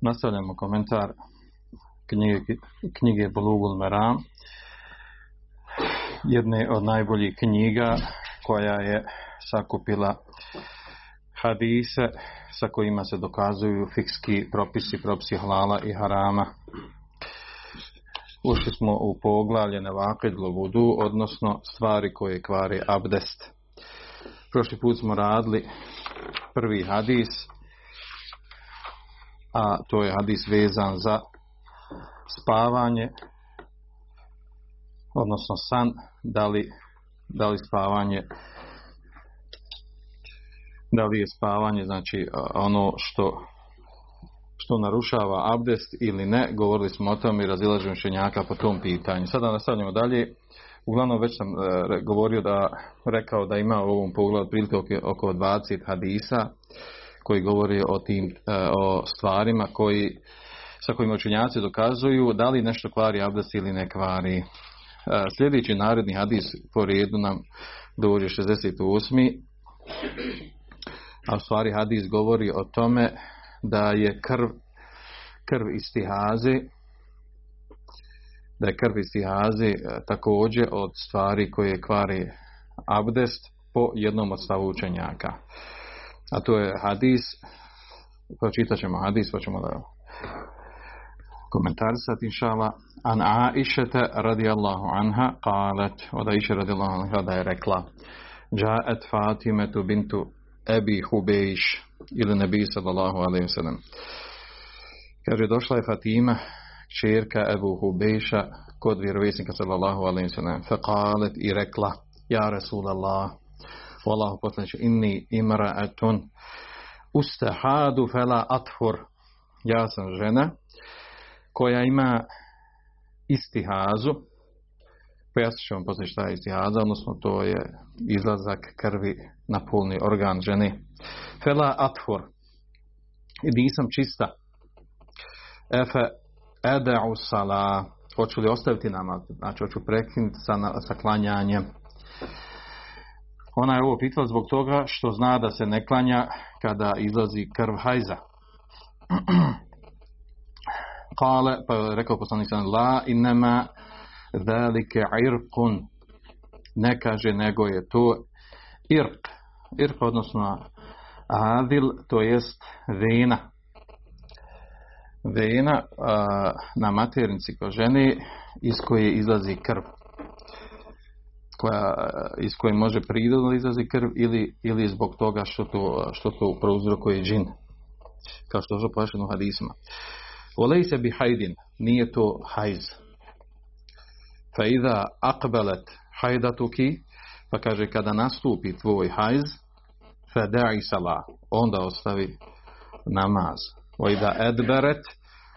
Nastavljamo komentar knjige, knjige Bulugul Meram, jedne od najboljih knjiga koja je sakupila hadise sa kojima se dokazuju fikski propisi, propisi halala i harama. Ušli smo u poglavlje nevakid vudu, odnosno stvari koje kvari abdest. Prošli put smo radili prvi hadis, a to je hadis vezan za spavanje, odnosno san, da li, da li spavanje da li je spavanje znači ono što što narušava abdest ili ne, govorili smo o tom i razilažemo šenjaka po tom pitanju. Sada nastavljamo dalje. Uglavnom već sam e, govorio da, rekao da ima u ovom pogledu prilike oko, oko 20 hadisa koji govori o tim e, o stvarima koji sa kojima učenjaci dokazuju da li nešto kvari abdest ili ne kvari. E, sljedeći naredni hadis po redu nam dođe 68. A u stvari hadis govori o tome da je krv krv istihaze da je krv istihaze e, također od stvari koje kvari abdest po jednom od stavu učenjaka. A to je hadis, pročitat ćemo hadis, pa ćemo da komentarisati inšala. An Aisha radijallahu anha qalet, od Aisha radijallahu anha da je rekla, Ja'at Fatimetu bintu Ebi Hubejš ili Nebi sallallahu alaihi sallam. Kaže, došla je Fatima, čerka Ebu Hubejša, kod vjerovjesnika sallallahu alaihi sallam. Fa qalet i rekla, Ja Rasulallah, Wallahu poslaniče, znači, inni imra'atun ustahadu fela athur. Ja sam žena koja ima istihazu. Pojasnit ću vam poslije šta je istihaza, odnosno to je izlazak krvi na polni organ žene. Fela athur. I nisam čista. Efe eda'u sala. Hoću li ostaviti namaz? Znači, hoću prekinuti sa, sa klanjanjem. Ona je ovo pitala zbog toga što zna da se ne klanja kada izlazi krv hajza. Kale, pa je rekao poslanik sam, la inema velike irkun. Ne kaže, nego je to irk. Irk, odnosno adil, to jest vena. Vena a, na maternici ko ženi iz koje izlazi krv koja, iz koje može prirodno izlazi krv ili, ili zbog toga što to, što to prouzrokuje džin. Kao što je pojašeno hadisma. Olej se bi hajdin, nije to hajz. Fa idha akbelet hajdatuki, pa kaže kada nastupi tvoj hajz, fa da'i salah, onda ostavi namaz. O idha edberet,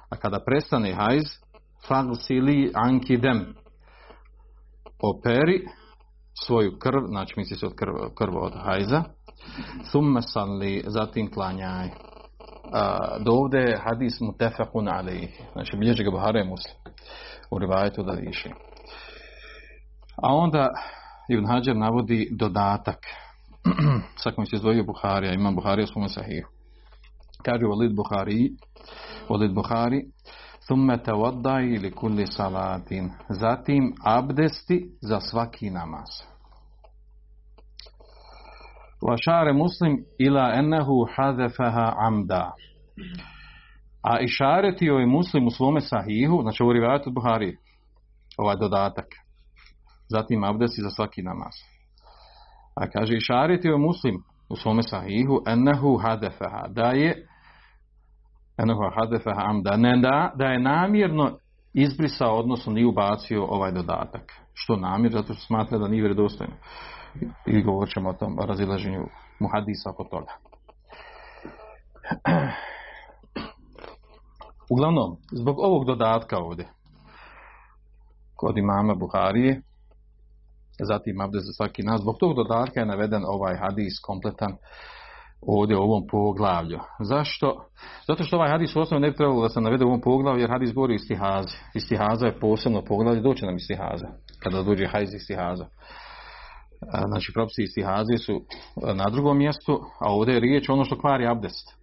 a kada prestane hajz, fagsili ankidem, operi svoju krv, znači misli se od krv, krv od hajza, thumme salli, zatim klanjaj. A, do ovde je hadis mutefakun ali, znači bilježi ga Buhara je muslim, u rivajetu da liši. A onda Ibn Hajar navodi dodatak, sa kojim se izdvojio Buharija, imam Buharija u svome sahihu. Kaže Walid Buhari, Walid Buhari, thumme te tawaddai ili kulli salatin. Zatim abdesti za svaki namaz. Vašare muslim ila ennehu hadefaha amda. A išaretio je muslim u svome sahihu, znači u rivajatu Buhari, ovaj dodatak. Zatim abdesti za svaki namaz. A kaže i šariti muslim u svome sahihu ennehu hadefeha da je ennehu hadefeha amda ne da, da je namjerno izbrisao, odnosno nije ubacio ovaj dodatak. Što namjer? Zato što smatra da nije vjerodostojno. I govorit ćemo o tom razilaženju muhadisa oko toga. Uglavnom, zbog ovog dodatka ovdje, kod imama Buharije, zatim abdez za svaki nas, zbog tog dodatka je naveden ovaj hadis kompletan ovdje u ovom poglavlju. Zašto? Zato što ovaj hadis u osnovu ne bi trebalo da se navede u ovom poglavlju, jer hadis govori istihaze. Istihaza je posebno poglavlje, doće nam istihaza, kada dođe hajz istihaza. Znači, propisi istihaze su e, na drugom mjestu, a ovdje je riječ ono što kvari abdest.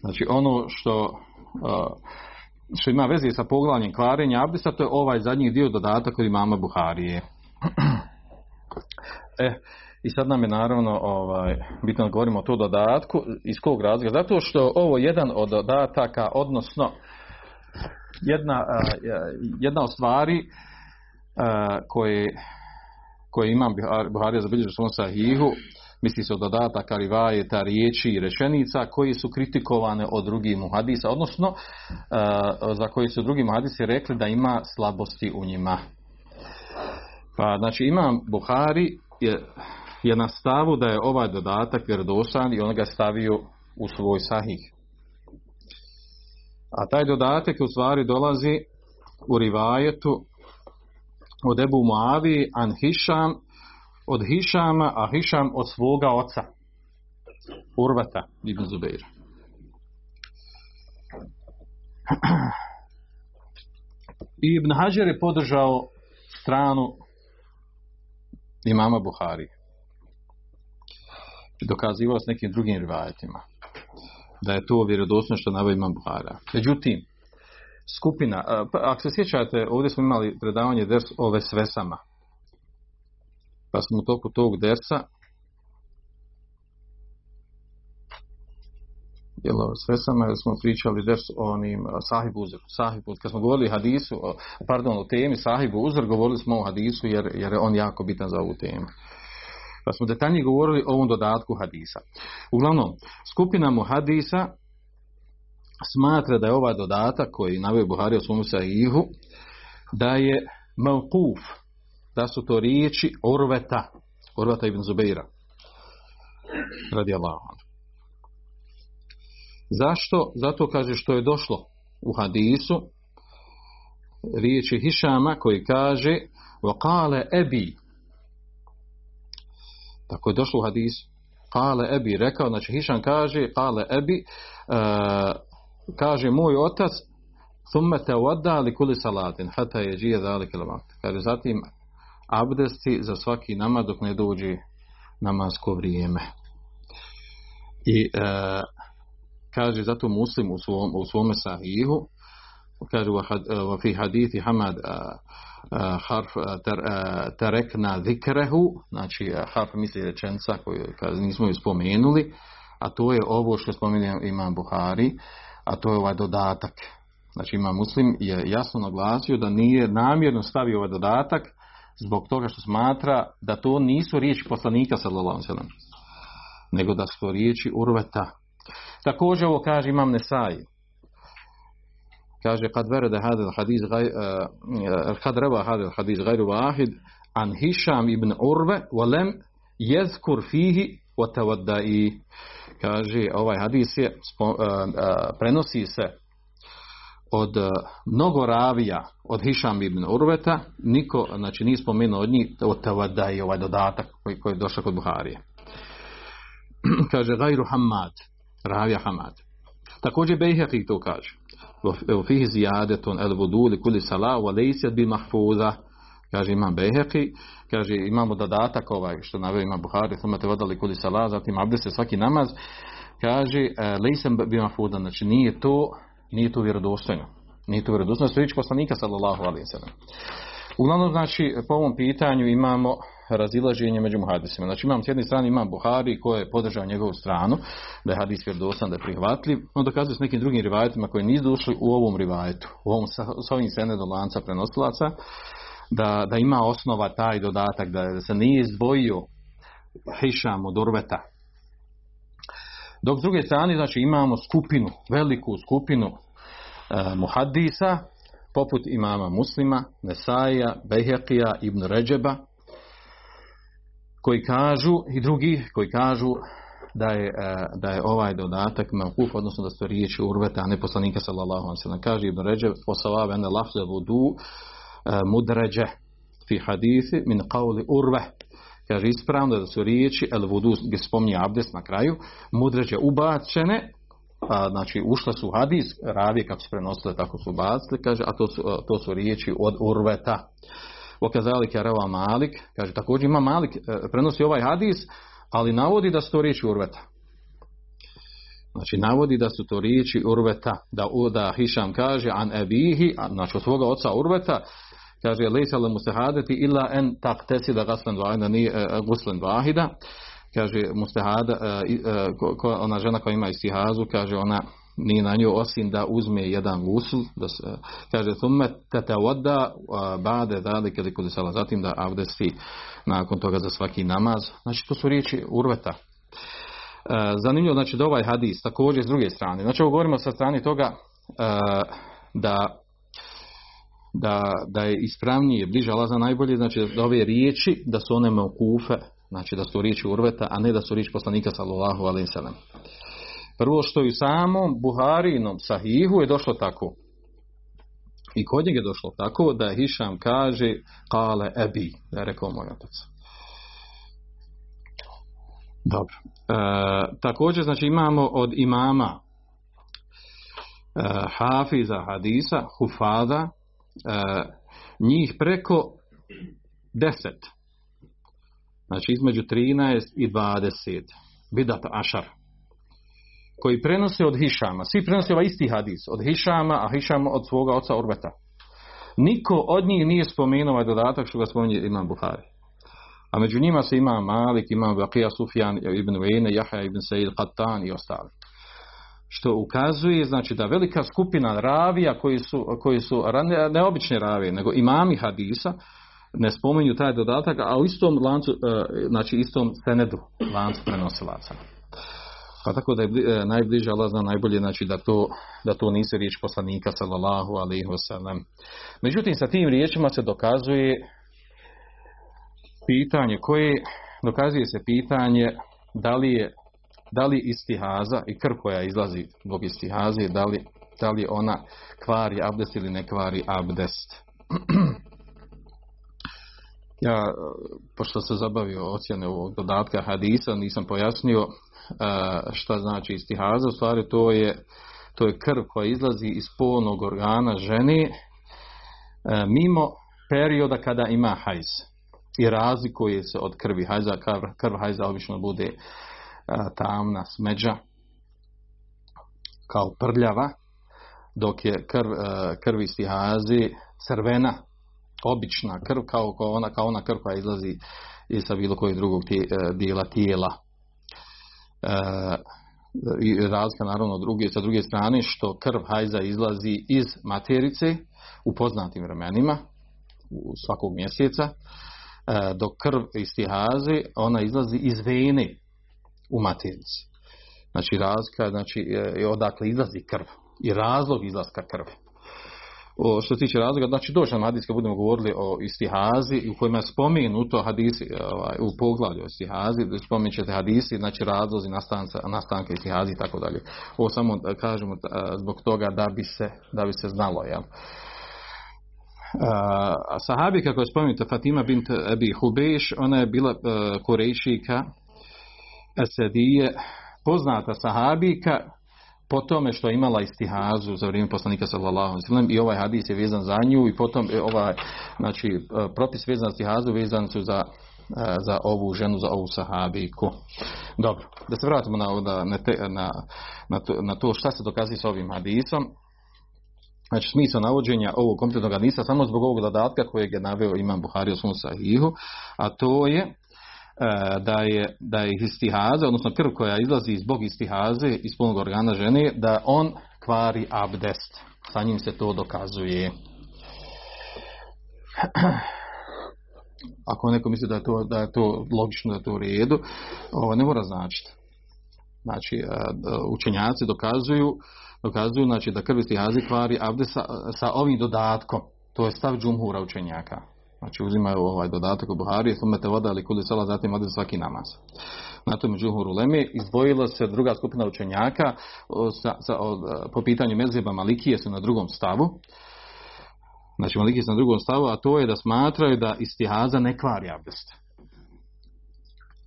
Znači, ono što e, što ima veze sa poglavljem kvarenja abdesta, to je ovaj zadnji dio dodatak od imama Buharije. e, i sad nam je naravno ovaj, bitno da govorimo o to dodatku. Iz kog razloga? Zato što ovo je jedan od dodataka, odnosno jedna, jedna od stvari koje, koje imam Buharija zabilježio svom sahihu, misli se o dodataka, rivajeta, riječi i rečenica koji su kritikovane od drugih muhadisa, odnosno za koji su drugi muhadisi rekli da ima slabosti u njima. Pa znači imam Buhari je, je na stavu da je ovaj dodatak vjerodostojan i on ga stavio u svoj sahih. A taj dodatak u stvari dolazi u rivajetu od Ebu Muavi an Hišam od Hišama, a Hišam od svoga oca Urvata ibn Zubeira. Ibn Hajar je podržao stranu imama Dokazivao s nekim drugim rivajetima. Da je to vjerodosno što navaju imam Buhara. Međutim, skupina, pa, ako se sjećate, ovdje smo imali predavanje ders ove svesama. Pa smo u toku tog dersa jel, svesama, sam smo pričali ders o onim sahibu uzor. Sahibu, kad smo govorili hadisu, pardon, o temi sahibu uzor, govorili smo o hadisu jer, jer je on jako bitan za ovu temu Pa smo detaljnije govorili o ovom dodatku hadisa. Uglavnom, skupina mu hadisa smatra da je ovaj dodatak koji navio Buhari o svom sahihu, da je mavkuf, da su to riječi Orveta, Orveta ibn Zubeira, radi Allah. Zašto? Zato kaže što je došlo u hadisu riječi Hišama koji kaže وقال ebi tako je došlo u hadisu. Kale ebi rekao, znači Hišan kaže kale ebi uh, kaže moj otac thumme te vada li kuli salatin hata je džije dalik kaže zatim abdesti za svaki namaz dok ne dođe namasko vrijeme. I uh, kaže zato muslim u svom u svome sahihu kaže u fi hadithi hamad harf tarekna zikrehu znači harf misli rečenca koju kaže nismo ju spomenuli a to je ovo što spominje imam Buhari a to je ovaj dodatak. Znači imam muslim je jasno naglasio da nije namjerno stavio ovaj dodatak zbog toga što smatra da to nisu riječi poslanika sallallahu alejhi ve sellem nego da su riječi urveta. Također ovo kaže imam Nesai, Kaže kad verede hadel hadis eh, eh, kad reva hadel hadis gajru vahid an Hišam ibn Urve walem jezkur fihi wa tawaddai kaže ovaj hadis je eh, prenosi se od mnogo ravija od Hišam ibn Urveta niko znači nije spomenuo od njih od tavadai ovaj dodatak koji, koji je došao kod Buharije kaže gajru Hamad Ravija Hamad. Također Bejheqi to kaže. U fihi zijadeton el vudu li kuli salah wa lejsjad bi mahfuza. Kaže imam Bejheqi. Kaže imamo dodatak ovaj što naveo ima Buhari. Thumate vodali kuli sala, Zatim abdese svaki namaz. Kaže e, bi mahfuza. Znači nije to nije to vjerodostojno. Nije to vjerodostojno. Sve poslanika sallallahu ve sellem Uglavnom, znači, po ovom pitanju imamo razilaženje među muhadisima. Znači imam s jedne strane imam Buhari koji je podržao njegovu stranu, da je hadis vjerodostan, da je prihvatljiv, on dokazuje s nekim drugim rivajetima koji nisu došli u ovom rivajetu, u ovom, s ovim senedom lanca prenosilaca, da, da ima osnova taj dodatak, da, da se nije izdvojio Hišam od Urveta. Dok s druge strane, znači imamo skupinu, veliku skupinu e, muhaddisa, poput imama muslima, Nesaija, Behekija, Ibn Ređeba, koji kažu, i drugi koji kažu da je, e, da je ovaj dodatak mevkuf, odnosno da su riječi urveta, a ne poslanika sallallahu alaihi sallam. Kaže Ibn Ređev, posavave ene lafze vudu e, mudređe fi hadithi min qavli urve. Kaže ispravno da su riječi el vudu, gdje spominje abdest na kraju, mudređe ubačene, a, znači ušle su hadis, ravije kako su prenosile, tako su bacile, kaže, a to su, e, to su riječi od urveta. وكذلك je مالك Malik, kaže, također ima Malik, e, prenosi ovaj hadis, ali navodi da su to riječi urveta. Znači, navodi da su to riječi urveta, da, da Hišam kaže, an ebihi, znači od svoga oca urveta, kaže, lejsa le mustahadeti illa en taqtasi da gaslen vahida, nije uh, e, guslen vahida, kaže, mustahada, uh, e, ona žena koja ima istihazu, kaže, ona ni na nju osim da uzme jedan gusul, da se, kaže, thumme tete voda bade dalike li kod sala, zatim da avdesti nakon toga za svaki namaz. Znači, to su riječi urveta. E, zanimljivo, znači, da ovaj hadis također s druge strane. Znači, ovo govorimo sa strane toga e, da da, da je ispravnije, bliže Allah za najbolje, znači da ove riječi, da su one meukufe, znači da su riječi urveta, a ne da su riječi poslanika sallallahu alaihi sallam. Prvo što i samom Buharinom sahihu je došlo tako. I kod njega je došlo tako da Hišam kaže kale ebi, da je rekao moj otac. Dobro. E, također, znači imamo od imama e, Hafiza Hadisa, Hufada, e, njih preko 10. Znači između 13 i 20. Bidat Ašar koji prenose od Hišama. Svi prenose ovaj isti hadis od Hišama, a Hišam od svoga oca Urbeta. Niko od njih nije spomenuo ovaj dodatak što ga spominje Imam Buhari. A među njima se ima Malik, ima Baqija Sufjan ibn Vejne, Jaha ibn Sejid Qattan i ostali. Što ukazuje, znači da velika skupina ravija koji su, koji su ne, neobične ravije, nego imami hadisa, ne spominju taj dodatak, a u istom lancu, e, znači istom senedu lancu prenosilaca. Pa tako da je e, najbliže Allah zna najbolje znači da to, da to nisi riječ poslanika sallallahu alaihi wasallam. Međutim, sa tim riječima se dokazuje pitanje koje, dokazuje se pitanje da li je da li istihaza i krv koja izlazi zbog istihaze, da li, da li ona kvari abdest ili ne kvari abdest. ja, pošto se zabavio ocjene ovog dodatka hadisa, nisam pojasnio šta znači istihaza, u stvari to je, to je krv koja izlazi iz polnog organa žene e, mimo perioda kada ima hajz i razlikuje se od krvi hajza, krv, krv hajza obično bude e, tamna smeđa kao prljava dok je krv, e, krv istihazi crvena obična krv kao, kao, ona, kao ona krv koja izlazi iz sa bilo kojeg drugog dijela tijela. E, i razlika naravno druge, sa druge strane što krv hajza izlazi iz materice u poznatim vremenima u svakog mjeseca do dok krv istihaze ona izlazi iz vene u materici. Znači razlika znači e, odakle izlazi krv i razlog izlaska krvi o, što se tiče razloga, znači doći nam hadis kad budemo govorili o istihazi u kojima je spomenuto hadisi e, ovaj, u poglavlju o istihazi, spomenut ćete hadisi, znači razlozi nastanca, nastanka istihazi i tako dalje. Ovo samo da kažemo e, zbog toga da bi se, da bi se znalo, jel? E, a sahabi, kako je spomenuta Fatima bint Abi Hubeš, ona je bila uh, korejšika Esedije, poznata sahabika, po tome što je imala istihazu za vrijeme poslanika sallallahu alejhi ve sellem i ovaj hadis je vezan za nju i potom e, ovaj znači e, propis vezan za istihazu vezan su za e, za ovu ženu, za ovu sahabiku. Dobro, da se vratimo na, na, na, na, to, na to šta se dokazuje s ovim hadisom. Znači, smisao navođenja ovog kompletnog hadisa samo zbog ovog dodatka kojeg je naveo imam Buhari u svom sahihu, a to je E, da je, da je istihaze, odnosno krv koja izlazi zbog istihaze iz polnog organa žene, da on kvari abdest. Sa njim se to dokazuje. ako neko misli da je to, da je to logično, da je to u redu, ovo ne mora značiti. Znači, e, e, učenjaci dokazuju, dokazuju znači, da krv istihazi kvari abdest sa, sa ovim dodatkom. To je stav džumhura učenjaka. Znači uzimaju ovaj dodatak u Buhari, sumete voda ali kuli sala, zatim ode svaki namaz. Na tom džuhuru Leme izdvojila se druga skupina učenjaka sa, sa, od, po pitanju mezheba Malikije su na drugom stavu. Znači Malikije su na drugom stavu, a to je da smatraju da istihaza ne kvari abdest.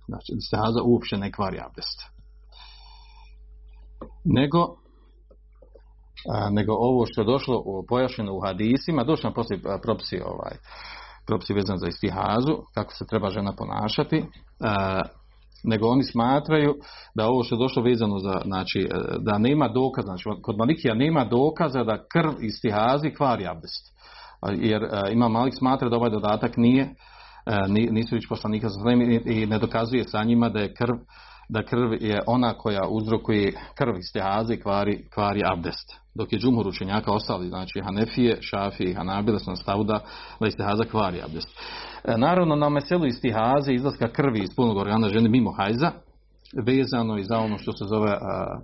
Znači istihaza uopće ne kvari abdest. Nego a, nego ovo što je došlo u, pojašnjeno u hadisima, došlo nam poslije propisi ovaj, propisi vezan za istihazu, kako se treba žena ponašati, a, nego oni smatraju da ovo što je došlo vezano za, znači, e, da nema dokaza, znači kod Malikija nema dokaza da krv istihazi kvari abdest. Jer e, ima Malik smatra da ovaj dodatak nije, a, nisu vić poslanika i ne dokazuje sa njima da je krv da krv je ona koja uzrokuje krv istihaze kvari, kvari abdest. Dok je džumhur učenjaka ostali, znači Hanefije, Šafije i Hanabile su na stavu da, da istihaza kvari abdest. E, naravno, na meselu istihaze izlaska krvi iz punog organa žene mimo hajza, vezano i za ono što se zove a,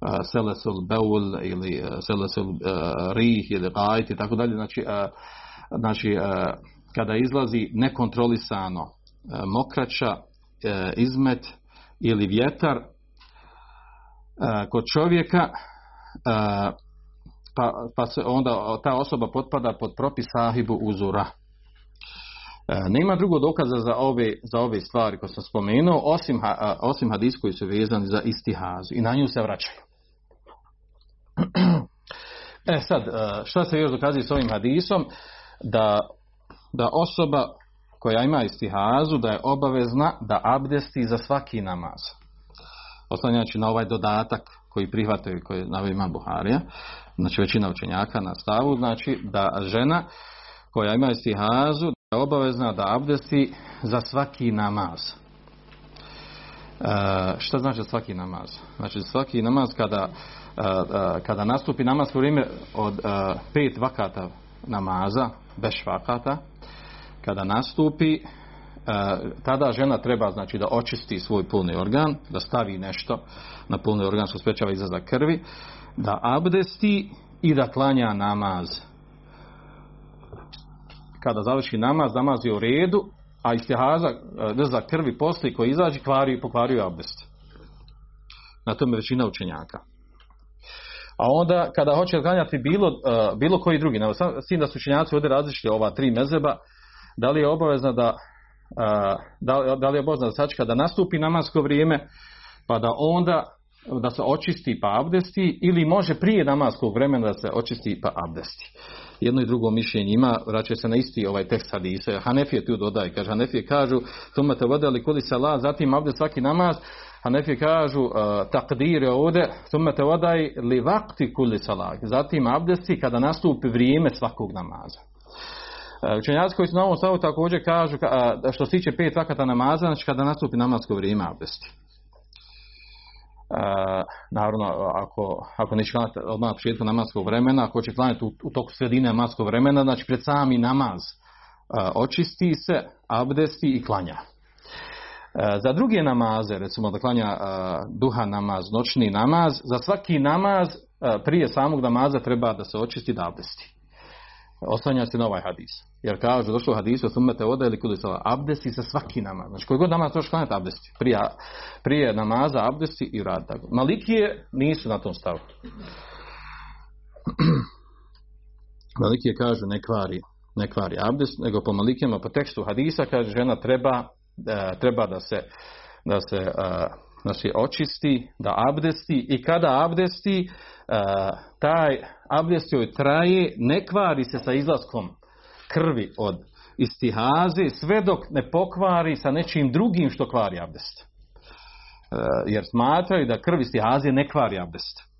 a, selesul beul ili a, selesul a, rih ili gajt i tako dalje. Znači, a, znači a, kada izlazi nekontrolisano a, mokraća, a, izmet, ili vjetar a, kod čovjeka a, pa, pa se onda ta osoba potpada pod propis sahibu uzura. E, nema drugo dokaza za ove, za ove stvari koje sam spomenuo, osim, osim hadis koji su vezani za istihazu i na nju se vraćaju. E sad, e, šta se još dokazuje s ovim hadisom? Da, da osoba koja ima istihazu da je obavezna da abdesti za svaki namaz. Oslanjajući znači na ovaj dodatak koji prihvataju koji na ima Buharija, znači većina učenjaka na stavu, znači da žena koja ima istihazu da je obavezna da abdesti za svaki namaz. E, šta znači svaki namaz? Znači svaki namaz kada, e, e, kada nastupi namaz u vrijeme od e, pet vakata namaza, bez vakata, kada nastupi, E, tada žena treba znači da očisti svoj pulni organ, da stavi nešto na pulni organ što sprečava izlazak krvi, da abdesti i da klanja namaz. Kada završi namaz, namaz je u redu, a istihaza e, za krvi posli koji izađe kvari, pokvariju abdest. Na tome većina učenjaka. A onda kada hoće klanjati bilo, e, bilo koji drugi, s tim da su učenjaci ovdje različiti ova tri mezeba, da li je obavezna da da, da li je obavezna da sačka da nastupi namasko vrijeme pa da onda da se očisti pa abdesti ili može prije namaskog vremena da se očisti pa abdesti. Jedno i drugo mišljenje ima, vraćaju se na isti ovaj tekst hadisa. Hanefije tu dodaje, kaže Hanefije kažu, tumate vode ali kuli salat, zatim abdest svaki namaz, Hanefije kažu, uh, takdire ovde, tumate vodaj li vakti kuli salat, zatim abdesti kada nastupi vrijeme svakog namaza. E, učenjaci koji su na ovom stavu također kažu što se tiče pet vakata namaza, znači kada nastupi namazko vrijeme abdesti. Uh, naravno, ako, ako neće klanjati odmah na početku namaskog vremena, ako će klanjati u, u toku sredine namaskog vremena, znači pred sami namaz uh, očisti se, abdesti i klanja. Uh, za druge namaze, recimo da klanja duha namaz, noćni namaz, za svaki namaz prije samog namaza treba da se očisti da abdesti oslanja se na ovaj hadis. Jer kažu, došlo u hadisu, sumete ode ili kudu sala, abdesti se svaki namaz. Znači, koji god namaz troši klanjati abdesti. Prije, prije namaza abdesti i rad tako. Malikije nisu na tom stavu. Malikije kažu, ne kvari, ne kvari abdest, nego po Malikijama, po tekstu hadisa, kaže, žena treba, e, treba da se, da se e, znači očisti, da abdesti i kada abdesti, uh, taj abdest joj traje, ne kvari se sa izlaskom krvi od istihaze, sve dok ne pokvari sa nečim drugim što kvari abdest. E, jer smatraju da krv istihaze ne kvari abdest.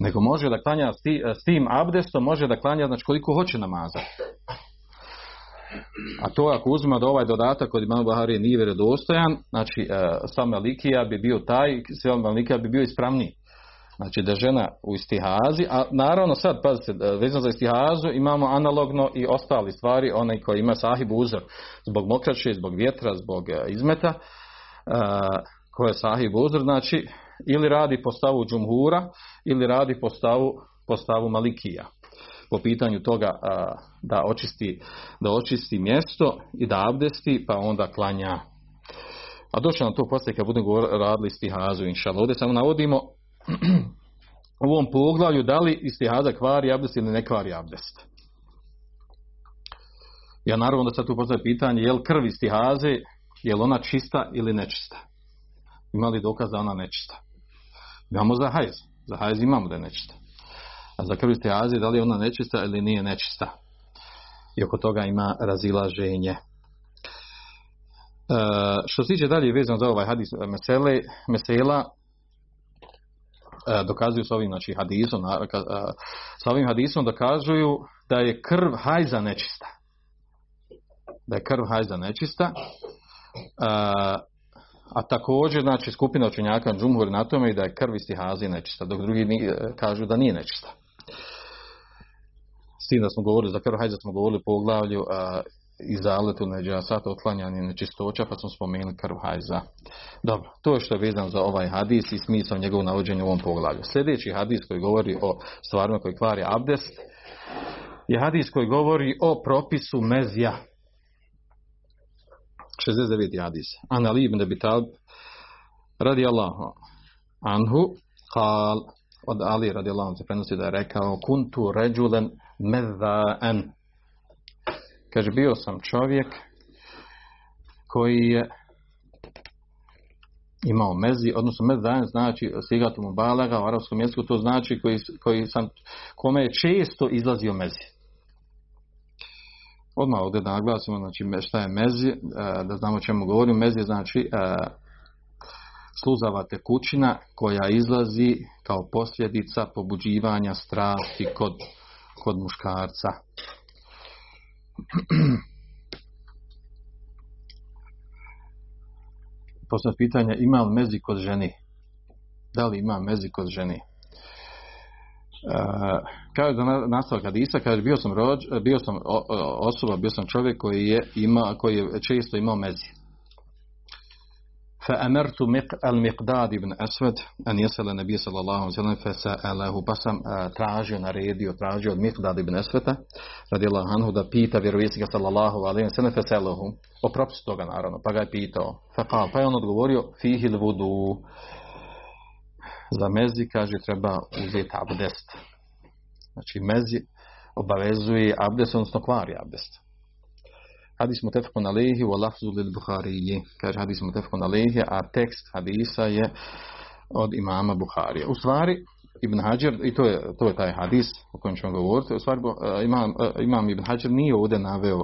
Nego može da klanja e, s tim abdestom, može da klanja znači koliko hoće namaza. A to ako uzima da ovaj dodatak od imama Bahari nije vjerodostojan, znači e, sam Malikija bi bio taj, sve Malikija bi bio ispravniji. Znači da žena u istihazi, a naravno sad, pazite, e, vezano za istihazu imamo analogno i ostali stvari, onaj koji ima sahib uzor zbog mokraće, zbog vjetra, zbog e, izmeta, e, koje je sahib uzor, znači ili radi po stavu džumhura, ili radi po stavu, po stavu malikija po pitanju toga a, da očisti da očisti mjesto i da abdesti pa onda klanja a doći nam to poslije kad budemo radili stihazu inšala. Ovdje samo navodimo ovom poglavlju da li istihaza kvari abdest ili ne kvari abdest. Ja naravno da sad tu postavljam pitanje je li krv istihaze je li ona čista ili nečista. Ima li dokaz da ona nečista? Imamo za hajz. Za hajz imamo da je nečista. A za krv istihaze da li je ona nečista ili nije nečista. I oko toga ima razilaženje. E, što se tiče dalje vezano za ovaj hadis mesele, mesela E, dokazuju s ovim znači, hadisom, e, s ovim hadisom dokazuju da je krv hajza nečista. Da je krv hajza nečista. E, a također, znači, skupina učenjaka džumhur na tome i da je krv istihazi nečista, dok drugi kažu da nije nečista. S tim da smo govorili za krv hajza, smo govorili po oglavlju i zaletu neđasat, otklanjanje nečistoća, pa smo spomenuli krv hajza. Dobro, to je što je vezano za ovaj hadis i smisao njegovog navođenja u ovom poglavlju. Sljedeći hadis koji govori o stvarima koji kvari abdest je hadis koji govori o propisu mezija. 69. hadis. An Ali ibn Abi Talib radi Allahu anhu kal od Ali radi Allahu se prenosi da je rekao kuntu ređulen medha'an Kaže, bio sam čovjek koji je imao mezi, odnosno mez dan znači sigatu mu balaga u arabskom jeziku, to znači koji, koji sam, kome je često izlazio mezi. Odmah ovdje da naglasimo, znači šta je mezi, e, da znamo o čemu govorim. Mezi znači e, sluzava tekućina koja izlazi kao posljedica pobuđivanja strasti kod, kod muškarca. Posljedno pitanje, ima li mezi kod ženi? Da li ima mezi kod ženi? Uh, e, kaže da nastavak hadisa, kaže bio sam, rođ, bio sam osoba, bio sam čovjek koji je, ima, koji je često imao mezi فأمرت المقداد بن أسود أن يسأل النبي صلى الله عليه وسلم فسأله pa sam tražio, naredio, tražio od Miqdad ibn Aswata radijallahu anhu da pita vjerovjesnika sallallahu alejhi ve sellem fasalahu o propisu toga naravno pa ga je pitao faqal pa je on odgovorio fihi vudu za mezi kaže treba uzeti abdest znači mezi obavezuje abdest odnosno kvari abdest hadis mutefakun alehi wa lafzu lil Buhariji. Kaže hadis mutefakun alehi, a tekst hadisa je od imama Buharije. U stvari, Ibn Hajar, i to je, to je taj hadis o kojem ćemo govoriti, u stvari e, imam, e, imam Ibn Hajar nije ovdje naveo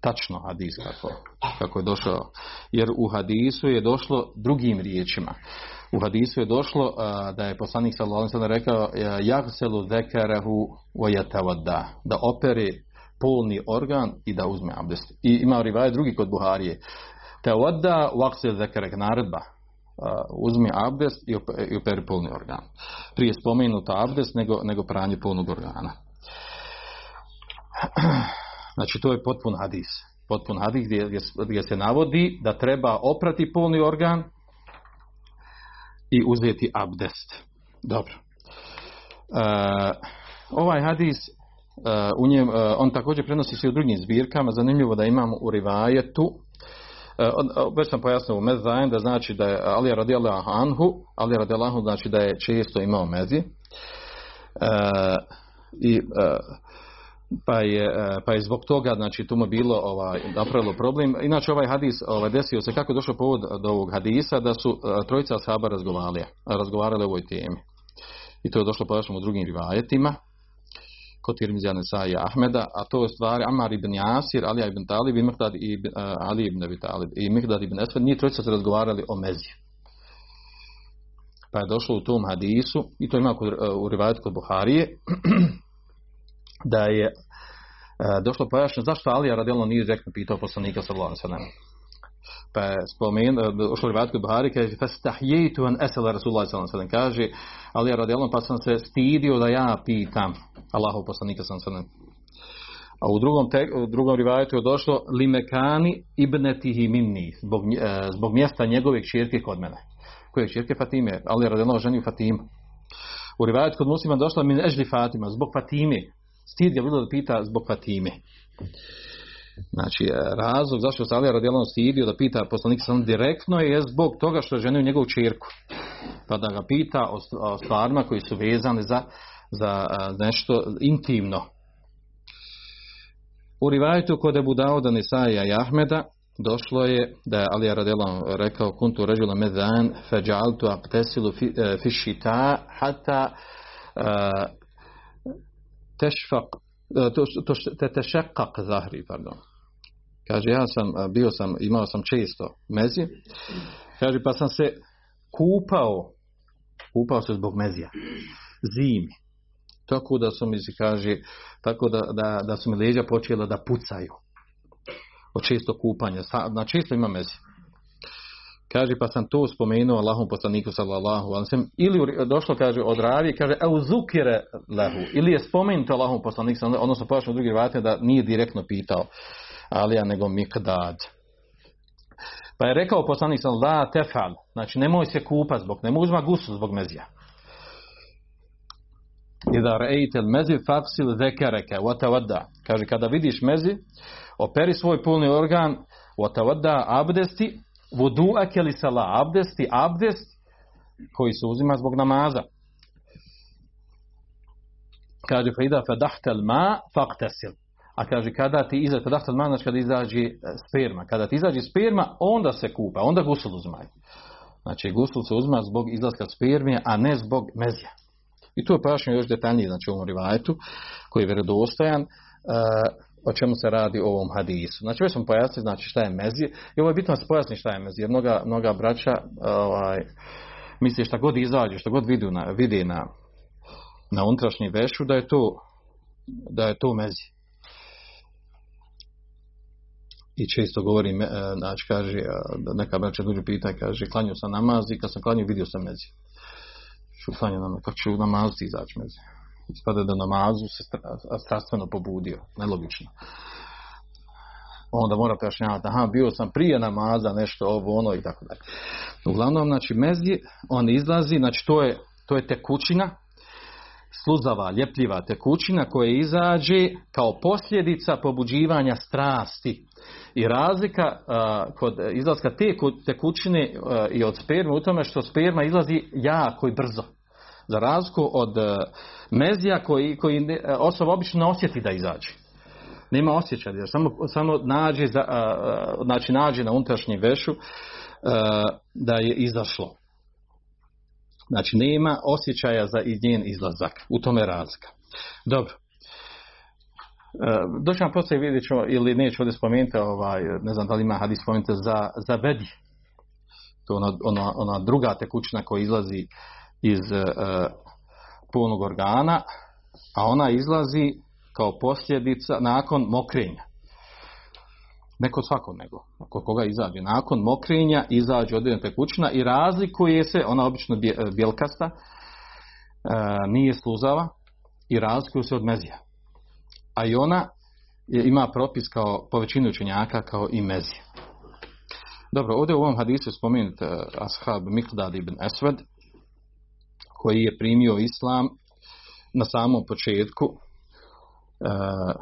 tačno hadis kako, kako je došao. Jer u hadisu je došlo drugim riječima. U hadisu je došlo uh, da je poslanik sallallahu alejhi ve sellem rekao yaghsilu zekarehu wa yatawadda da opere polni organ i da uzme abdest. I ima rivaje drugi kod Buharije. Te odda vakse zekerek naredba. Uh, uzmi abdest i, i operi polni organ. Prije spomenuta abdest nego, nego pranje polnog organa. Znači to je potpun hadis. Potpun hadis gdje, gdje, gdje se navodi da treba oprati polni organ i uzeti abdest. Dobro. Uh, ovaj hadis u njem, e, on također prenosi se u drugim zbirkama, zanimljivo da imamo u rivajetu, e, e, već sam pojasnio u Mezajem, da znači da je Ali radijallahu anhu, Ali radijallahu znači da je često imao mezi, uh, i pa je, pa je zbog toga, znači tu mu bilo ovaj, napravilo problem. Inače ovaj hadis ovaj, desio se kako je došao povod do ovog hadisa, da su trojica ashaba razgovarali, razgovarali o ovoj temi. I to je došlo pojašnjeno u drugim rivajetima kod Tirmizija Nesai Ahmeda, a to je stvari Amar ibn Jasir, Ali ibn Talib i Mihdad ibn, uh, Ali ibn Abi Talib i Mihdad ibn Esfed, nije trojica se razgovarali o mezi. Pa je došlo u tom hadisu, i to ima kod, uh, u rivajetu kod Buharije, da je uh, došlo pojašnjeno zašto Alija radijalno nije direktno pitao poslanika sallallahu alejhi ve pa je spomen, ušlo rivat kod Buhari, kaže, fastahjejtu an esela Rasulullah s.a.v. kaže, ali radijalno pa sam se stidio da ja pitam Allahov poslanika s.a.v. A u drugom, te, u drugom rivajetu je došlo limekani ibnetihi minni, zbog, e, zbog mjesta njegove čirke kod mene. Koje čirke Fatime? Ali je radilo ženio Fatimu. U rivajetu kod muslima došlo min ežli Fatima, zbog Fatime. Stid je bilo da pita zbog Fatime. Znači, e, razlog zašto se Alija radijalno stidio da pita poslanik sam direktno je zbog toga što je ženio njegovu čirku. Pa da ga pita o stvarima koji su vezane za, za nešto intimno. U rivajetu kod Ebu Dauda Nisaija i Ahmeda došlo je da je Alija radijalno rekao kuntu ređula medan feđaltu aptesilu fi, e, fi šita hata uh, to, to, te tešekak zahri, pardon. Kaže, ja sam, bio sam, imao sam često mezi. Kaže, pa sam se kupao, kupao se zbog mezija. Zimi. Tako da su mi, kaže, tako da, da, da su mi leđa počela da pucaju. Od često kupanja. Na često ima mezi. Kaže, pa sam to spomenuo Allahom poslaniku sallallahu alaihi sallam. Ili došlo, kaže, od ravije, kaže, au zukire lehu. Ili je spomenuto Allahom poslaniku sallallahu odnosno pošlo drugi vate da nije direktno pitao. Alija nego Mikdad. Pa je rekao poslanik sallallahu la tefal, znači nemoj se kupa zbog, nemoj uzma gusu zbog mezija. I al-mazi mezi faksil zekereke, watavada. Kaže, kada vidiš mezi, operi svoj pulni organ, watavada abdesti, vudu akeli sala abdesti, abdest, koji se uzima zbog namaza. Kaže, fa ida fadahtel ma, faktesil. A kaže, kada ti izađe, kada znači kada izađe e, sperma. Kada ti izađe sperma, onda se kupa, onda gusul uzmaj. Znači, gusul se uzma zbog izlaska spermije, a ne zbog mezija. I to je pojašnjeno još detaljnije, znači u ovom rivajetu, koji je vjerodostojan, eh, o čemu se radi u ovom hadisu. Znači, već smo pojasnili, znači, šta je mezije. I ovo je bitno da se pojasni šta je mezije. Mnoga, mnoga braća, eh, ovaj, misli šta god izađe, šta god vidi na, vidi na, na unutrašnji vešu, da je to, da je to mezije i često govorim, eh, znači kaže, neka braća dođu pita, kaže, klanio sam namaz i kad sam klanio vidio sam mezi. Što na namaz, kako u namazu ti izaći mezi? Ispada da namazu se strastveno pobudio, nelogično. Onda mora pojašnjavati, aha, bio sam prije namaza, nešto ovo, ono i tako dalje. Uglavnom, znači, mezi, on izlazi, znači, to je, to je tekućina, sluzava, ljepljiva tekućina koja izađe kao posljedica pobuđivanja strasti. I razlika a, kod izlaska te tekućine a, i od sperme u tome što sperma izlazi jako i brzo. Za razliku od e, mezija koji, koji e, osoba obično ne osjeti da izađe. Nema osjećaja, jer samo, samo nađe, za, e, znači nađe na unutrašnji vešu da je izašlo. Znači, nema osjećaja za njen izlazak. U tome je razlika. Dobro. Doći vam poslije vidjet ćemo, ili neću ovdje spomenuti, ovaj, ne znam da li ima hadis spomenuti, za, za bedje. To je ona, ona, ona druga tekućina koja izlazi iz e, polnog organa, a ona izlazi kao posljedica nakon mokrenja ne kod svakog nego, kod koga izađe. Nakon mokrenja izađe određena tekućina i razlikuje se, ona obično e, bjelkasta, e, nije sluzava i razlikuje se od mezija. A i ona je, ima propis kao po većini učenjaka kao i mezija. Dobro, ovdje u ovom hadisu spomenut e, ashab Mikdad ibn Esved, koji je primio islam na samom početku uh,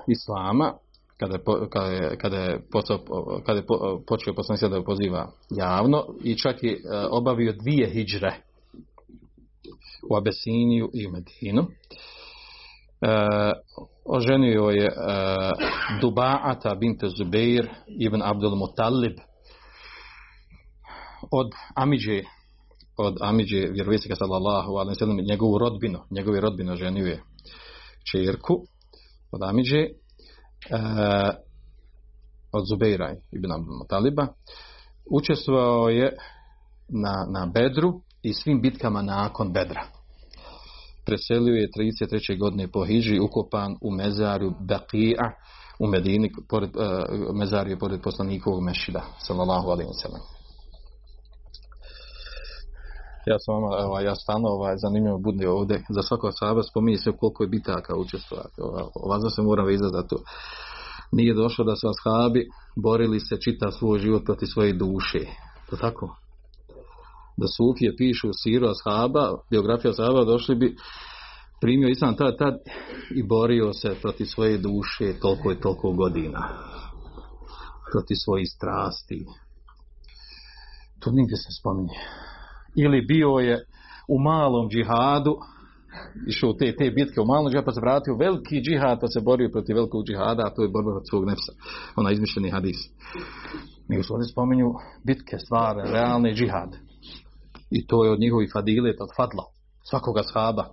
islama, kada je, kada je, kada je, počeo, kada je počeo poslanik da poziva javno i čak je e, obavio dvije hijđre u Abesiniju i u Medinu. E, oženio je e, Duba'ata binte Zubeir ibn Abdul Mutallib od Amidže od Amidže vjerovjesnika sallallahu alaihi sallam njegovu rodbinu, njegove rodbinu ženio je čerku od Amidže e, od Zubeira ibn Abdul Taliba učestvovao je na, na Bedru i svim bitkama nakon Bedra. Preselio je 33. godine po Hiži ukopan u mezaru Baqia u Medini, pored, e, mezarju pored poslanikovog mešida, sallallahu alaihi wa sallam. Ja sam ono, vama, ovaj, ja stano, ovaj, zanimljivo budni ovdje, za svakog sahaba spominje se koliko je bitaka učestvovati. Ovaj, se moram izati za to. Nije došlo da su ashabi borili se čita svoj život protiv svoje duše. To tako? Da Sufije pišu siru ashaba, biografija ashaba, došli bi primio islam tad, tad i borio se proti svoje duše toliko i toliko godina. Proti svojih strasti. To nigdje se spominje. Ili bio je u malom džihadu, išao te, te bitke u malom džihadu, pa se vratio veliki džihad, pa se borio protiv velikog džihada, a to je borba od svog nefsa. Ona izmišljeni hadis. Nego su ovdje spominju bitke, stvari, realne džihad. I to je od njihovih fadilet, od fadla, svakoga shaba.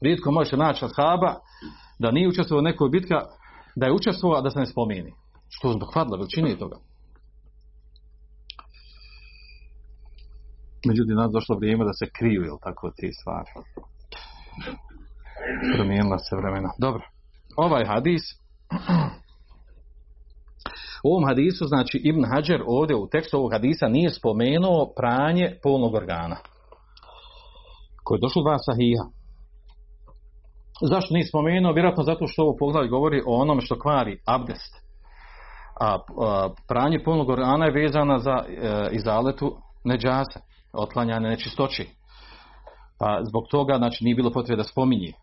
Rijetko možeš naći shaba da nije učestvovao u nekoj bitka, da je učestvovao, a da se ne spomeni. Što zbog fadla, veličine toga. Međutim, nas došlo vrijeme da se kriju, jel tako, te stvari. Promijenila se vremena. Dobro. Ovaj hadis, u ovom hadisu, znači Ibn Hajar ovdje u tekstu ovog hadisa nije spomenuo pranje polnog organa. Koje je došlo dva sahiha. Zašto nije spomenuo? Vjerojatno zato što ovo poglavlje govori o onome što kvari abdest. A, a pranje polnog organa je vezana za e, izaletu neđasa, otklanjane nečistoći. Pa zbog toga, znači, nije bilo potrebe da spominje. E,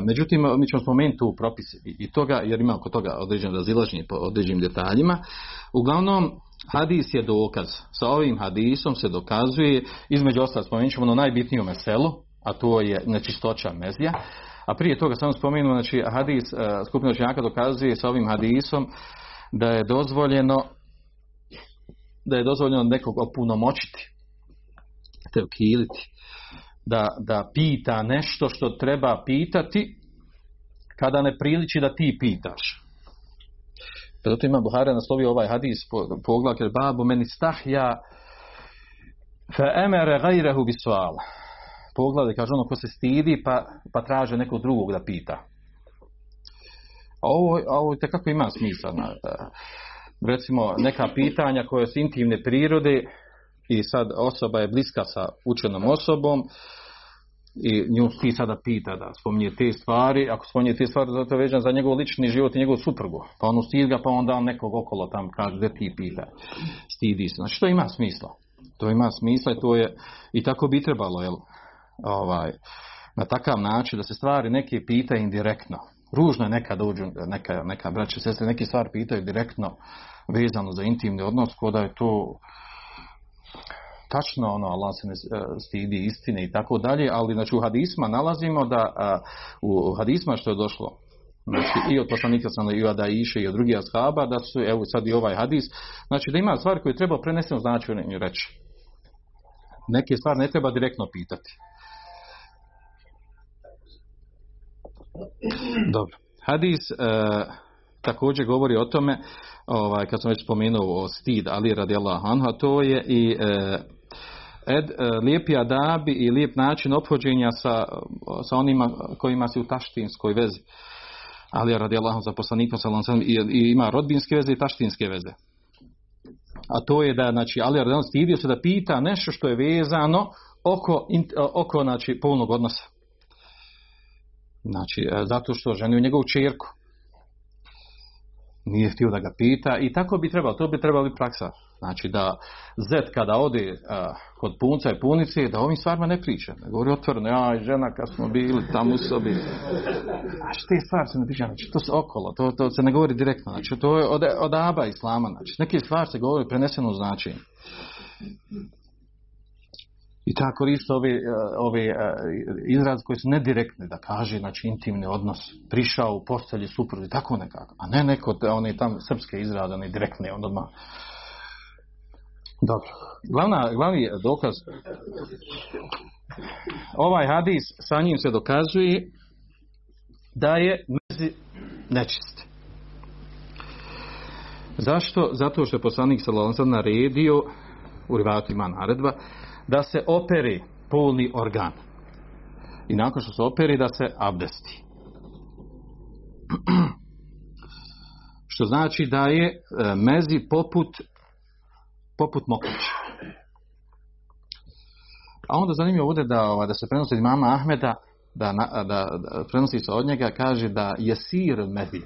međutim, mi ćemo spomenuti tu propis i toga, jer ima oko toga određen razilaženje po određenim detaljima. Uglavnom, hadis je dokaz. Sa ovim hadisom se dokazuje, između ostalo spomenut ćemo ono najbitniju meselu, a to je nečistoća mezija. A prije toga samo spomenuo, znači, hadis e, skupina učenjaka dokazuje sa ovim hadisom da je dozvoljeno da je dozvoljeno nekog opunomoćiti, te okiliti, da, da pita nešto što treba pitati kada ne priliči da ti pitaš. Zato ima Buhara naslovio ovaj hadis poglavlje jer babu meni stahja fe emere gajrehu bisuala. Poglavlje kaže ono ko se stidi pa, pa traže nekog drugog da pita. A ovo, a ovo tekako ima smisla. Na, recimo neka pitanja koje su intimne prirode i sad osoba je bliska sa učenom osobom i nju ti sada pita da spominje te stvari, ako spominje te stvari, zato je vežan za njegov lični život i njegov suprugu. Pa on ustid ga, pa onda on nekog okolo tam kaže, gdje ti pita, stidi se. Znači, to ima smisla. To ima smisla i to je, i tako bi trebalo, jel, ovaj, na takav način da se stvari neke pita indirektno. Ružno je nekad uđu, neka, neka braća, sestre, neke stvari pitaju direktno vezano za intimni odnos, koda je to, tačno ono Allah se ne e, stidi istine i tako dalje, ali znači u hadisma nalazimo da a, u hadisma što je došlo znači i od poslanika sam i od Aisha i od drugih ashaba da su evo sad i ovaj hadis znači da ima stvari koje treba preneseno značenje reći. Neke stvari ne treba direktno pitati. Dobro hadis e, također govori o tome ovaj kad sam već spomenuo o stid Ali radijallahu anha, to je i e, ed, e, lijepi adabi i lijep način ophođenja sa, sa onima kojima se u taštinskoj vezi. Ali radijallahu za poslanikom sallam, i, i ima rodbinske veze i taštinske veze. A to je da, znači, Ali radijallahu stidio se da pita nešto što je vezano oko, oko znači, polnog odnosa. Znači, e, zato što ženio njegovu čerku. Nije htio da ga pita i tako bi trebalo, to bi trebalo biti praksa. Znači da zet kada ode uh, kod punca i punice, da ovim stvarima ne priča. Da govori otvoreno, ja žena kad smo bili tamo u sobi. A što te stvari se ne priča? Znači to se okolo, to, to se ne govori direktno. Znači to je od, od aba islama. Znači neke stvari se govori preneseno u značenje. I ta koriste ove, eh, ove eh, izraze koji su nedirektne, da kaže, znači intimni odnos, prišao u postelji supruzi, tako nekako. A ne neko, one tam srpske izraze, one direktne, onda odmah Dobro. Glavna, glavni dokaz ovaj hadis sa njim se dokazuje da je mezi nečist. Zašto? Zato što je poslanik sallallahu naredio u rivatu ima naredba da se operi polni organ. I nakon što se operi da se abdesti. Što znači da je e, mezi poput poput mokraće. A onda zanimljivo bude da, ova, da se prenosi od mama Ahmeda, da, da, da prenosi se od njega, kaže da je sir mezi,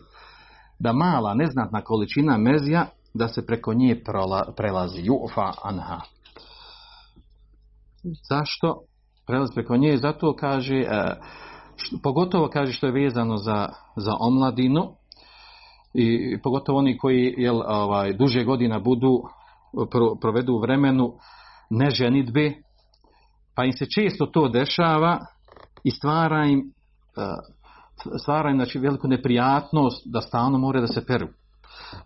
da mala, neznatna količina mezija, da se preko nje prola, prelazi, jufa anha. Zašto? Prelaz preko nje, zato kaže, e, što, pogotovo kaže što je vezano za, za omladinu, i pogotovo oni koji jel, ovaj, duže godina budu pro, provedu u vremenu neženitbe, pa im se često to dešava i stvara im, e, stvara im znači, veliku neprijatnost da stalno more da se peru.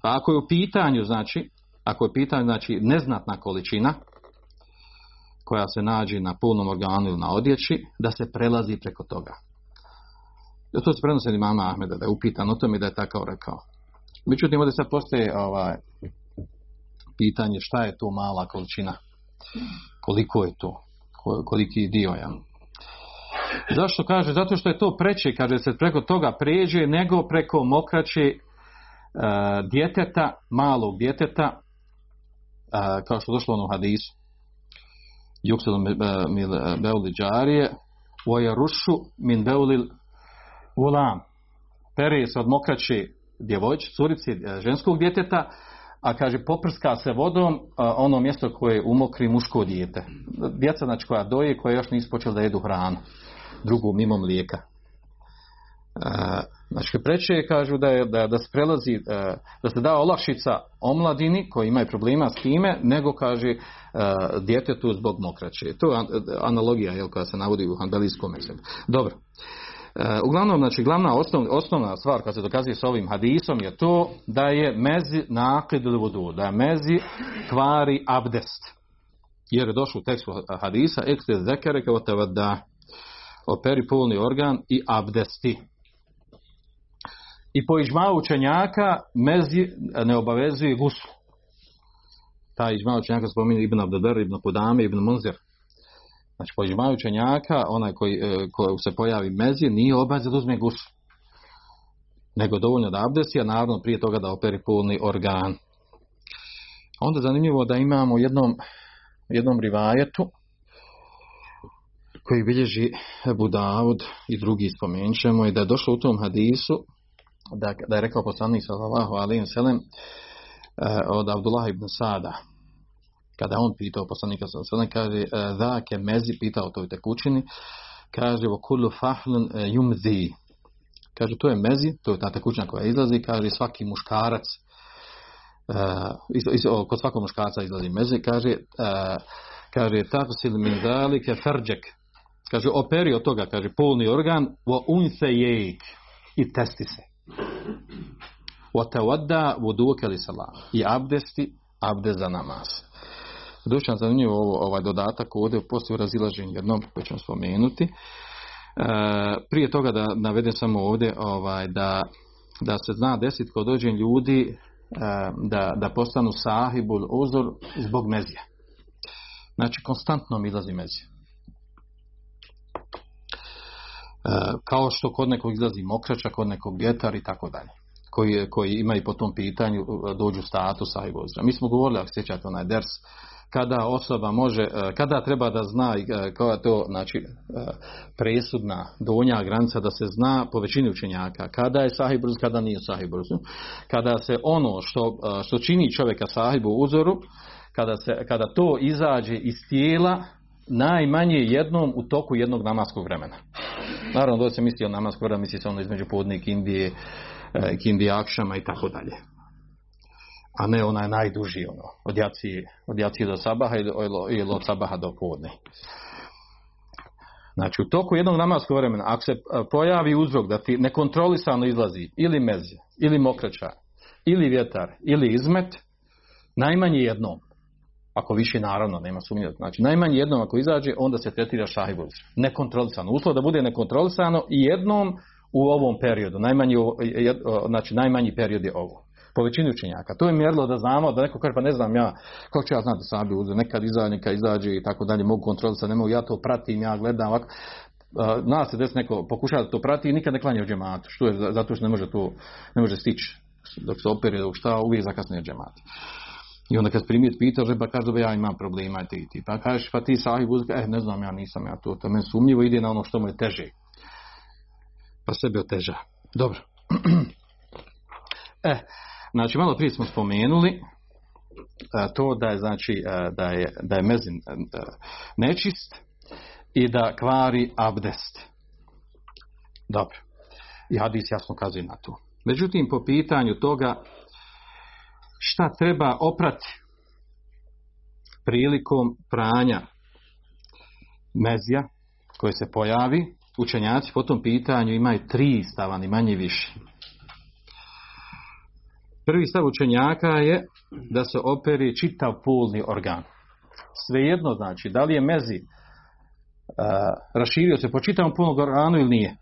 Pa ako je u pitanju, znači, ako je u pitanju, znači, neznatna količina koja se nađe na polnom organu ili na odjeći, da se prelazi preko toga. To se prenosi mama Ahmeda, da je upitan o tome da je takav rekao. Međutim, ovdje sad postoje ovaj, pitanje šta je to mala količina, koliko je to, koliki dio je. Zašto kaže? Zato što je to preče, kaže se preko toga pređe, nego preko mokraće e, djeteta, malog djeteta, e, kao što došlo ono u hadisu. Juksel min bawli džarije, wa yarushu min bawli ulam. Pere se od mokraće djevojč, curici eh, ženskog djeteta, a kaže poprska se vodom a, ono mjesto koje umokri muško dijete. Djeca znači koja doje, koja još nisu počela da jedu hranu, drugu mimo mlijeka. A, znači preče kažu da, je, da, da se prelazi, e, da se da olakšica omladini koji imaju problema s time, nego kaže e, djetetu zbog mokraće. To je e, analogija jel, koja se navodi u handelijskom exemplu. Dobro. Uglavnom, znači, glavna osnovna, osnovna stvar koja se dokazuje s ovim hadisom je to da je mezi nakid ili vodu, da je mezi kvari abdest. Jer je došlo u tekstu hadisa, ekste zekere kao te operi polni organ i abdesti. I po ižma učenjaka mezi ne obavezuje gusu. Ta ižma učenjaka spominje Ibn Abdadar, Ibn Kudame, Ibn Munzir. Znači, po ižmaju učenjaka, onaj koji, e, koji se pojavi mezi, nije obavez da uzme gusu. Nego dovoljno da abdesi, a naravno prije toga da operi polni organ. Onda zanimljivo da imamo jednom, jednom rivajetu koji bilježi Ebu Davud i drugi spomenut ćemo i da je došlo u tom hadisu da, da je rekao poslanik sallallahu alejhi ve sellem eh, od Abdullah ibn Sada. Kada on pitao poslanika sa sallam, kaže, eh, da ke mezi? Pitao toj tekućini, kaže, vo kullu fahlun eh, yumzi. Kaže, to je mezi, to je ta tekućina koja izlazi, kaže, svaki muškarac, uh, kod svakog muškarca izlazi mezi, kaže, uh, kaže, tafsil min zalike ferđek. Kaže, operi od toga, kaže, polni organ, vo unse i testi se. vuduke li salam. I abdesti, abdest za namaz. Dušan zanimljivo ovo, ovaj dodatak ovdje postoji razilaženje jednom koje ćemo spomenuti. E, prije toga da navedem samo ovdje ovaj, da, da se zna desiti kod dođe ljudi e, da, da postanu sahibul uzor zbog mezija. Znači konstantno mi izlazi mezija. E, E, kao što kod nekog izlazi mokrača, kod nekog vjetar i tako dalje koji, koji i po tom pitanju e, dođu status i uzora. Mi smo govorili, ako sjećate onaj ders, kada osoba može, e, kada treba da zna koja je to znači, presudna donja granica da se zna po većini učenjaka, kada je sahibruz, kada nije sahibruz. Kada se ono što, što čini čovjeka sahibu uzoru, kada, se, kada to izađe iz tijela, najmanje jednom u toku jednog namaskog vremena. Naravno, da se misli o namaskog vremena, misli se ono između podnik Indije, eh, Indije Akšama i tako dalje a ne onaj najduži ono, od jacije, od jacije do sabaha ili, ili od sabaha do podne. Znači, u toku jednog namaskog vremena, ako se eh, pojavi uzrok da ti nekontrolisano izlazi ili mezje, ili mokrača, ili vjetar, ili izmet, najmanje jednom, ako više naravno, nema sumnje, znači najmanje jednom ako izađe, onda se tretira šahibuz. Nekontrolisano. Uslov da bude nekontrolisano i jednom u ovom periodu. Najmanji, znači najmanji period je ovo po većini učenjaka. To je mjerilo da znamo, da neko kaže, pa ne znam ja, kako ću ja znati da sam bi uzeo, nekad izađe, nekad izađe i tako dalje, mogu kontrolisati, ne mogu, ja to pratim, ja gledam ovako. Nas se des neko pokušava da to prati i nikad ne klanja u džematu. Što je? Zato što ne može to, ne može stići dok se opere, dok šta, uvijek zakasnije džemat. I onda kad se primijeti pitaš, e, pa kaže da ja imam problema i ti, ti. Pa kažeš, pa ti sahib uzka, eh, ne znam, ja nisam ja to, to meni sumnjivo ide na ono što mu je teže. Pa sebe oteža. Dobro. eh, znači, malo prije smo spomenuli, a, to da je znači a, da je, da je mezin a, nečist i da kvari abdest. Dobro. I hadis jasno kazuje na to. Međutim, po pitanju toga šta treba oprati prilikom pranja mezija koje se pojavi, učenjaci po tom pitanju imaju tri stava, ni manje više. Prvi stav učenjaka je da se operi čitav polni organ. Svejedno znači, da li je mezi uh, raširio se po čitavom polnom organu ili nije.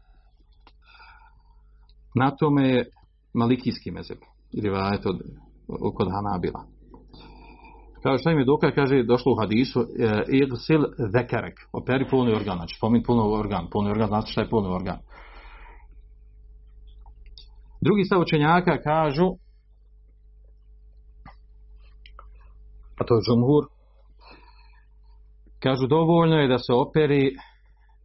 Na tome je malikijski mezeb. Ili vajet od, kod Hanabila. Kaže, šta im je dokaz, kaže, došlo u hadisu, e, igsil zekerek, operi polni organ, znači spomin polni organ, polni organ, znači šta je polni organ. Drugi stav učenjaka kažu, a to je džumhur, kažu dovoljno je da se operi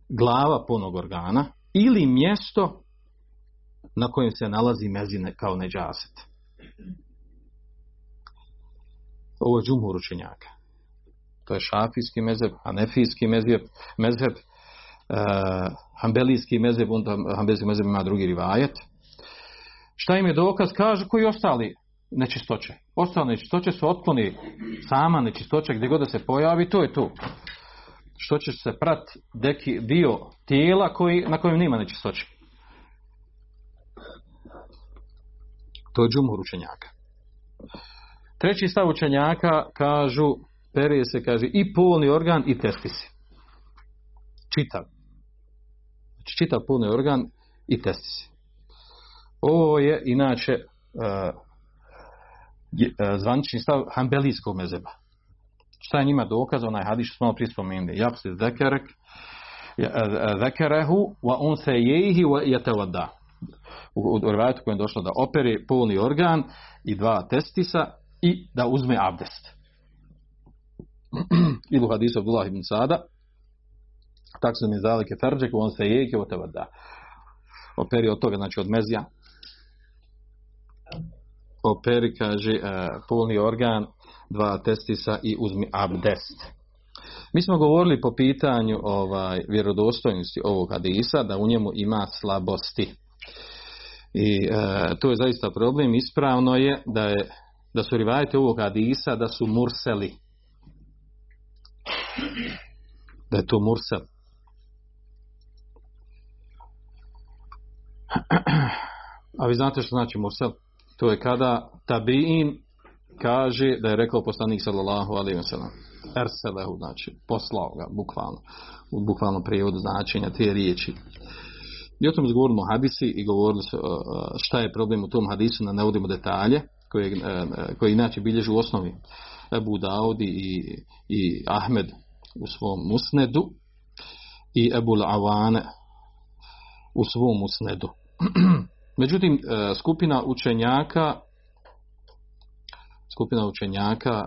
glava polnog organa ili mjesto na kojem se nalazi mezine kao neđaset. Ovo je džumhur učenjaka. To je šafijski mezheb, anefijski mezheb, mezheb e, uh, hambelijski mezheb, onda hambelijski mezheb ima drugi rivajet. Šta im je dokaz? Kaže koji ostali nečistoće. Ostale nečistoće su otkloni sama nečistoća gdje god da se pojavi, to je to. Što će se prat deki dio tijela koji, na kojem nima nečistoće. To je džumhur učenjaka. Treći stav učenjaka kažu, perije se, kaže, i polni organ i testisi. Čitav. Znači, čitav polni organ i testisi. Ovo je, inače, uh, uh, zvanični stav hambelijskog mezeba. Šta je njima dokaz, onaj hadis što smo prije spomenuli. Jak se zekerek, e, zekerehu, wa on se jehi, wa jetevada. U, u, u rivajatu kojem je došlo da operi polni organ i dva testisa, i da uzme abdest. Ili u hadisu Abdullah ibn Sada, tak se mi zalike ferđek, on se jeke od teba da. Operi od toga, znači od mezija. Operi, kaže, uh, polni organ, dva testisa i uzmi abdest. Mi smo govorili po pitanju ovaj vjerodostojnosti ovog hadisa, da u njemu ima slabosti. I e, to je zaista problem. Ispravno je da je da su rivajete ovog hadisa da su murseli. Da je to mursel. A vi znate što znači mursel? To je kada tabiin kaže da je rekao poslanik sallallahu alaihi wa sallam. Erselehu, znači poslao ga, bukvalno. U bukvalnom prijevodu značenja te riječi. I o tom govorimo hadisi i govorili e, e, šta je problem u tom hadisu, na ne navodimo detalje koje, e, koje inače bilježu u osnovi Ebu Daudi i, i Ahmed u svom musnedu i Ebu Avane u svom musnedu. Međutim, e, skupina učenjaka skupina učenjaka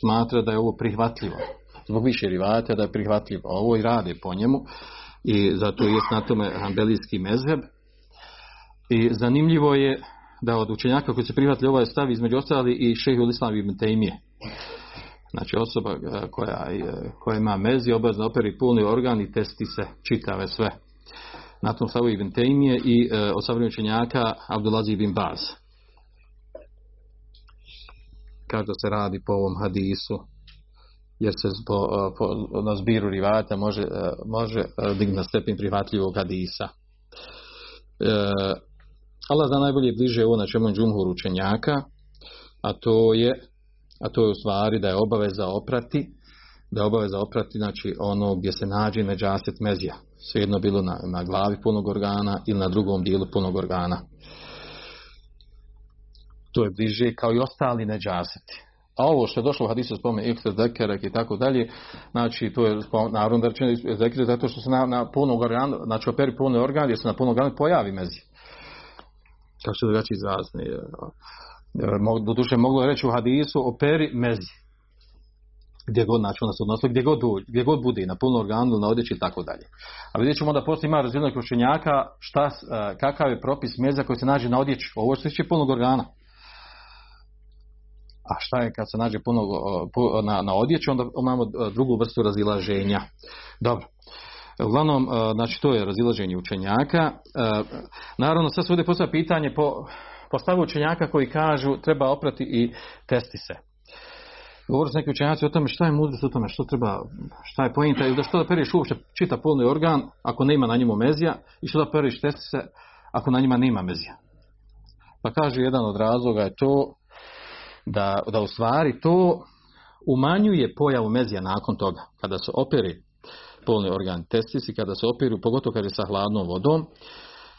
smatra da je ovo prihvatljivo. Zbog više rivata da je prihvatljivo. Ovo i rade po njemu i zato je na tome hambelijski mezheb. I zanimljivo je da od učenjaka koji se prihvatili ovaj stav između ostali i šehi Islam ibn Tejmije. Znači osoba e, koja, e, koja ima mezi, obazno operi pulni organ i testi se čitave sve. Na tom stavu ibn Tejmije i e, od savremenih učenjaka Abdulazi ibn Baz. Kaže da se radi po ovom hadisu jer se po, e, po, na zbiru rivata može, može digna stepen prihvatljivog hadisa. E, Allah zna najbolje bliže ovo na čemu džumhur učenjaka, a to je a to je u stvari da je obaveza oprati, da je obaveza oprati, znači ono gdje se nađe neđaset mezija. Svejedno bilo na, na glavi punog organa ili na drugom dijelu punog organa. To je bliže kao i ostali neđaseti. A ovo što je došlo u hadisu spome ikse zekerek i tako dalje, znači to je naravno da rečeno zekere zato što se na, na punog organa, znači operi punog organ gdje se na punog organa pojavi mezija Kako se drugačije izrazne. E, Do duše moglo je reći u hadisu operi mezi. Gdje god znači ona se odnosila, gdje god, gdje god bude, na polnom organu, na odjeći i tako dalje. A vidjet ćemo da poslije ima razvijenog krušenjaka šta, e, kakav je propis meza koji se nađe na odjeći. Ovo se tiče punog organa. A šta je kad se nađe puno na, na odjeću, onda imamo e, drugu vrstu razilaženja. Dobro. Uglavnom, e, znači to je razilaženje učenjaka. E, naravno, sad se ovdje postavlja pitanje po, po stavu učenjaka koji kažu treba oprati i testi se. Govori se neki učenjaci o tome šta je mudrost u tome, što treba, šta je pojenta ili da što da periš uopšte čita polni organ ako nema na njemu mezija i što da periš testi se ako na njima nema mezija. Pa kaže jedan od razloga je to da, da u stvari to umanjuje pojavu mezija nakon toga. Kada se operi polni organ testisi, kada se opiru, pogotovo kada je sa hladnom vodom,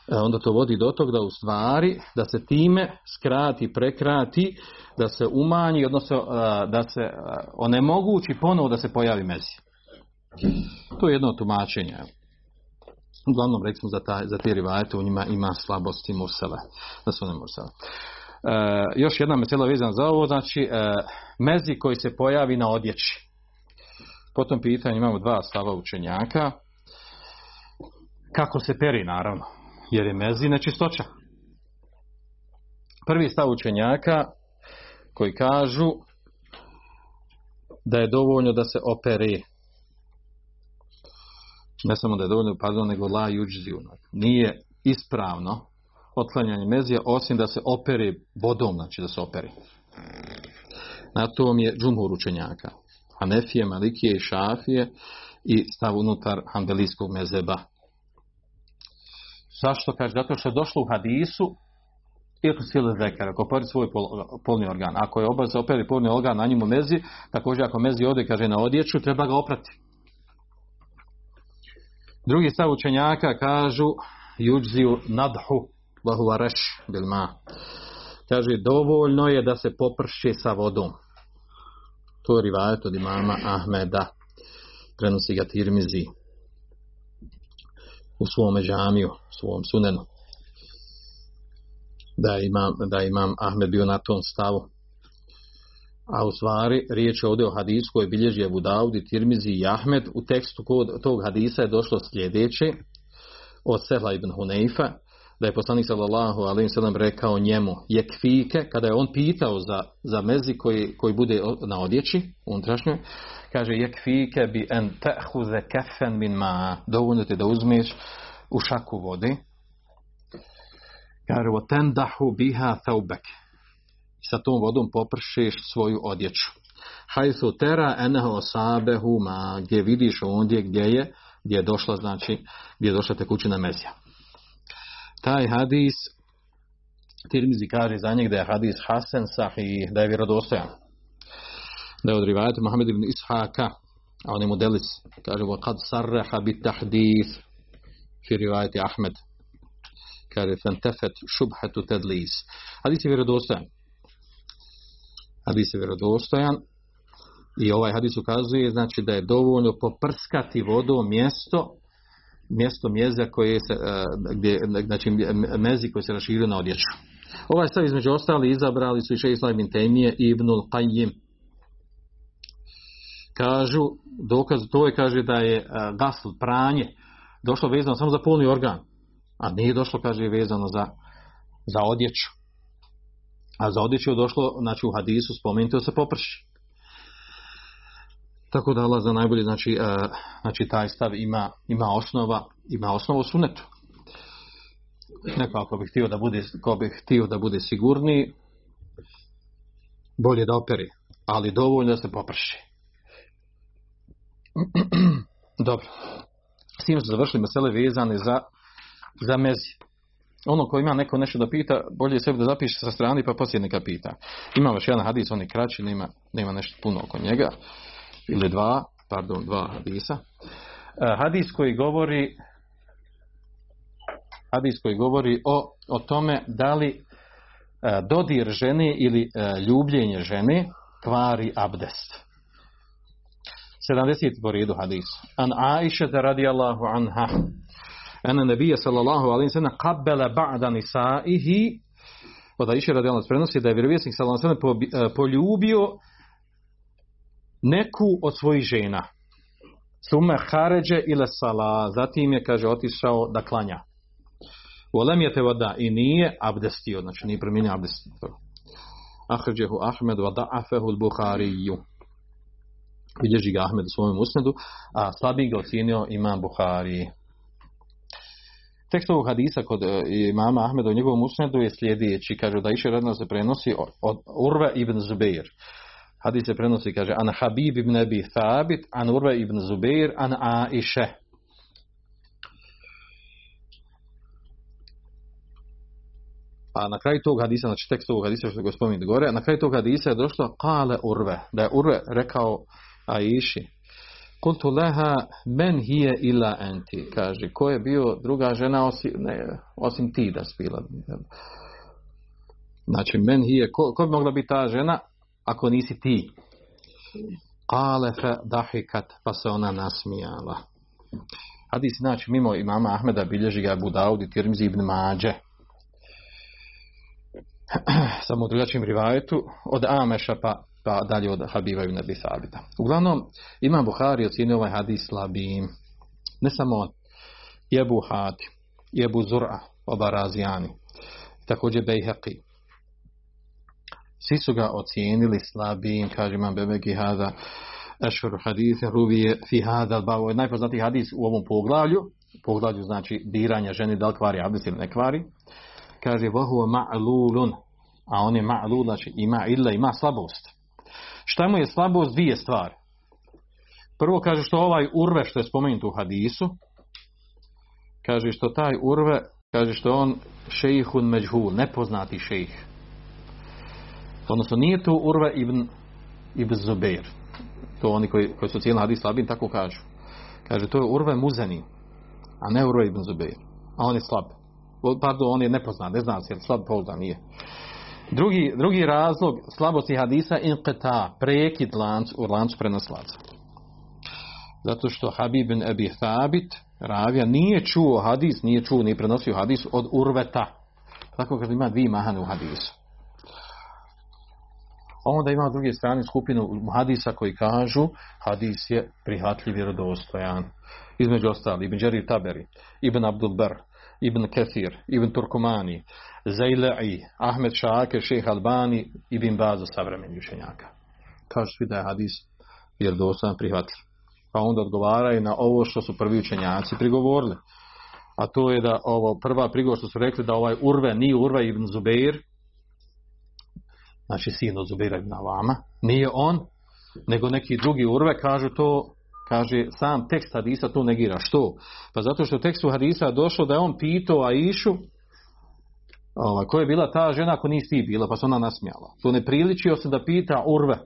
e, onda to vodi do tog da u stvari, da se time skrati, prekrati, da se umanji, odnosno e, da se e, onemogući ponovo da se pojavi mezi. To je jedno tumačenje. tumačenja. Uglavnom, recimo, za, ta, za te rivajete u njima ima slabosti mursele, da su ne mursele. E, još jedna mesela vezana za ovo, znači e, mezi koji se pojavi na odjeći. Po tom pitanju imamo dva stava učenjaka. Kako se peri, naravno, jer je mezi nečistoća. Prvi stav učenjaka koji kažu da je dovoljno da se operi. Ne samo da je dovoljno, pardon, nego la juđziju. Nije ispravno otklanjanje mezija, osim da se operi vodom, znači da se operi. Na tom je džumhur učenjaka. Hanefije, Malikije i Šafije i stav unutar Hanbelijskog mezeba. Zašto kaže? Zato što je došlo u hadisu ili sile zekara, ako pori svoj pol, polni organ. Ako je obaveza operi polni organ na njemu mezi, također ako mezi ode, kaže na odjeću, treba ga oprati. Drugi stav učenjaka kažu juđziju nadhu vahuva bilma. Kaže, dovoljno je da se poprši sa vodom. To je rivajet od imama Ahmeda. Prenosi ga Tirmizi u svome džamiju, u svom sunenu. Da imam, da imam Ahmed bio na tom stavu. A u stvari, riječ je ovdje o hadisu koji bilježi Abu Daudi, Tirmizi i Ahmed. U tekstu kod tog hadisa je došlo sljedeće od Sehla ibn Huneifa, da je poslanik sallallahu alejhi ve sellem rekao njemu jekfike kada je on pitao za, za mezi koji, koji bude na odjeći unutrašnjoj kaže jekfike bi an ta'khuza kaffan min ma dovoljno ti da uzmeš u šaku vode kaže wa tandahu biha thawbak sa tom vodom popršiš svoju odjeću hajthu tera enahu asabehu ma gdje vidiš ondje gdje je gdje je došla znači gdje je došla tekućina mezija taj hadis Tirmizi kaže za njeg da je hadis Hasan sahih, da je vjerodostojan. Da je od rivajata Mohamed ibn Ishaka, a on je modelis, kaže wa kad sarraha bit tahdis fi rivajati Ahmed. Kaže fantafet šubhatu tadlis. Hadis je vjerodostojan. Hadis je vjerodostojan. I ovaj hadis ukazuje znači da je dovoljno poprskati vodom mjesto mjesto mjeza koje se, e, gdje, znači mezi koji se raširio na odjeću. Ovaj stav između ostali izabrali su i še Islam ibn Temije i Ibnul Qayyim. Kažu, dokaz to je kaže da je e, gasl, pranje, došlo vezano samo za polni organ, a nije došlo, kaže, vezano za, za odjeću. A za odjeću je došlo, znači u hadisu spomenuto se poprši. Tako da Allah za najbolje, znači, uh, znači taj stav ima, ima osnova, ima osnovu sunetu. Neko ako bi htio da bude, ko bi htio da bude sigurniji, bolje da operi, ali dovoljno da se poprši. Dobro. S tim su završili mesele vezane za, za mezi. Ono ko ima neko nešto da pita, bolje sve da zapiše sa strane pa poslije neka pita. Ima još jedan hadis, on je kraći, nema, nema nešto puno oko njega. Ili dva, pardon, dva hadisa. E, hadis koji govori hadis koji govori o, o tome da li e, dodir žene ili e, ljubljenje žene kvari abdest. 70. po redu hadis. An Aisha radijallahu anha. Ana nabija sallallahu alaihi sallam qabbala ba'da nisaihi od Aisha radijallahu anha prenosi da je vjerovjesnik sallallahu alaihi sallam poljubio poljubio neku od svojih žena. Sume haređe ile sala, zatim je, kaže, otišao da klanja. Volem je te voda i nije abdestio, znači nije promijenio abdestio. Ahređehu Ahmed vada afehu Buhariju. Bilježi ga Ahmed u svojom usnedu, a slabiji ga ocijenio imam Buhari. Tekst ovog hadisa kod e, imama Ahmeda u njegovom usnedu je sljedeći, kaže da iše radno se prenosi od, od Urve ibn Zubeir. Hadis se prenosi, kaže, an Habib ibn Abi Thabit, an Urve ibn Zubair, an Aisha. A na kraju tog hadisa, znači tekst tog hadisa što ga gospodin gore, na kraju tog hadisa je došlo kale Urve, da je Urve rekao Aiši, Kultu leha men hije ila enti. Kaže, ko je bio druga žena osim, ne, osim ti da spila. Znači, men hije, ko, ko bi mogla biti ta žena ako nisi ti? Kale fe dahikat, pa se ona nasmijala. Hadis, znači, mimo imama Ahmeda bilježi ga Abu Dawud i Tirmizi ibn Mađe. Samo u drugačijim rivajetu, od Ameša pa pa dalje od Habiba ibn Abi Sabita. Uglavnom, ima Buhari ocjenio ovaj hadis slabim. Ne samo on. Jebu Hati, Jebu Zura, oba razijani. Također Bejheqi. Svi su ga ocijenili slabim, kaže imam Bebeki Hada, Ešhur hadis, Ruvije, Fi Hada, Ovo je najpoznatiji hadis u ovom poglavlju. Poglavlju znači diranja žene, da li kvari abdest ili ne kvari. Kaže, Vahu ma'lulun, a on je ma'lul, znači ima illa, ima slabost. Šta mu je slabost? Dvije stvari. Prvo kaže što ovaj urve što je spomenuto u hadisu, kaže što taj urve, kaže što on šejihun međhul, nepoznati šejih. Odnosno nije to urve ibn, ibn Zubair. To oni koji, koji su cijeli hadis slabim tako kažu. Kaže to je urve Muzani, a ne urve ibn Zubair. A on je slab. Pardon, on je nepoznat, ne znam se je slab pouzdan, nije. Drugi, drugi razlog slabosti hadisa inqita, prekid lanc, u lancu prenoslaca. Zato što Habib bin Abi Thabit, ravija, nije čuo hadis, nije čuo, ni prenosio hadis od urveta. Tako kad ima dvije mahane u hadisu. Onda ima druge strane skupinu hadisa koji kažu hadis je prihvatljiv i vjerodostojan. Između ostali, Ibn Đerir Taberi, Ibn Abdul Bar, Ibn Kathir, Ibn Turkumani, Zajla'i, Ahmed Šake, Šeha Albani, Ibn Baza savremeni učenjaka. Kažu svi da je hadis vjerodostojan prihvatljiv. Pa onda odgovaraju na ovo što su prvi učenjaci prigovorili. A to je da ovo prva prigovor što su rekli da ovaj Urve nije Urve ibn Zubeir, znači sin od Zubira ibn Avama, nije on, nego neki drugi Urve kažu to kaže sam tekst hadisa to negira. Što? Pa zato što u tekstu hadisa došlo da je on pitao Aishu ova, koja je bila ta žena ako nisi ti bila, pa se ona nasmijala. To ne priličio se da pita Urve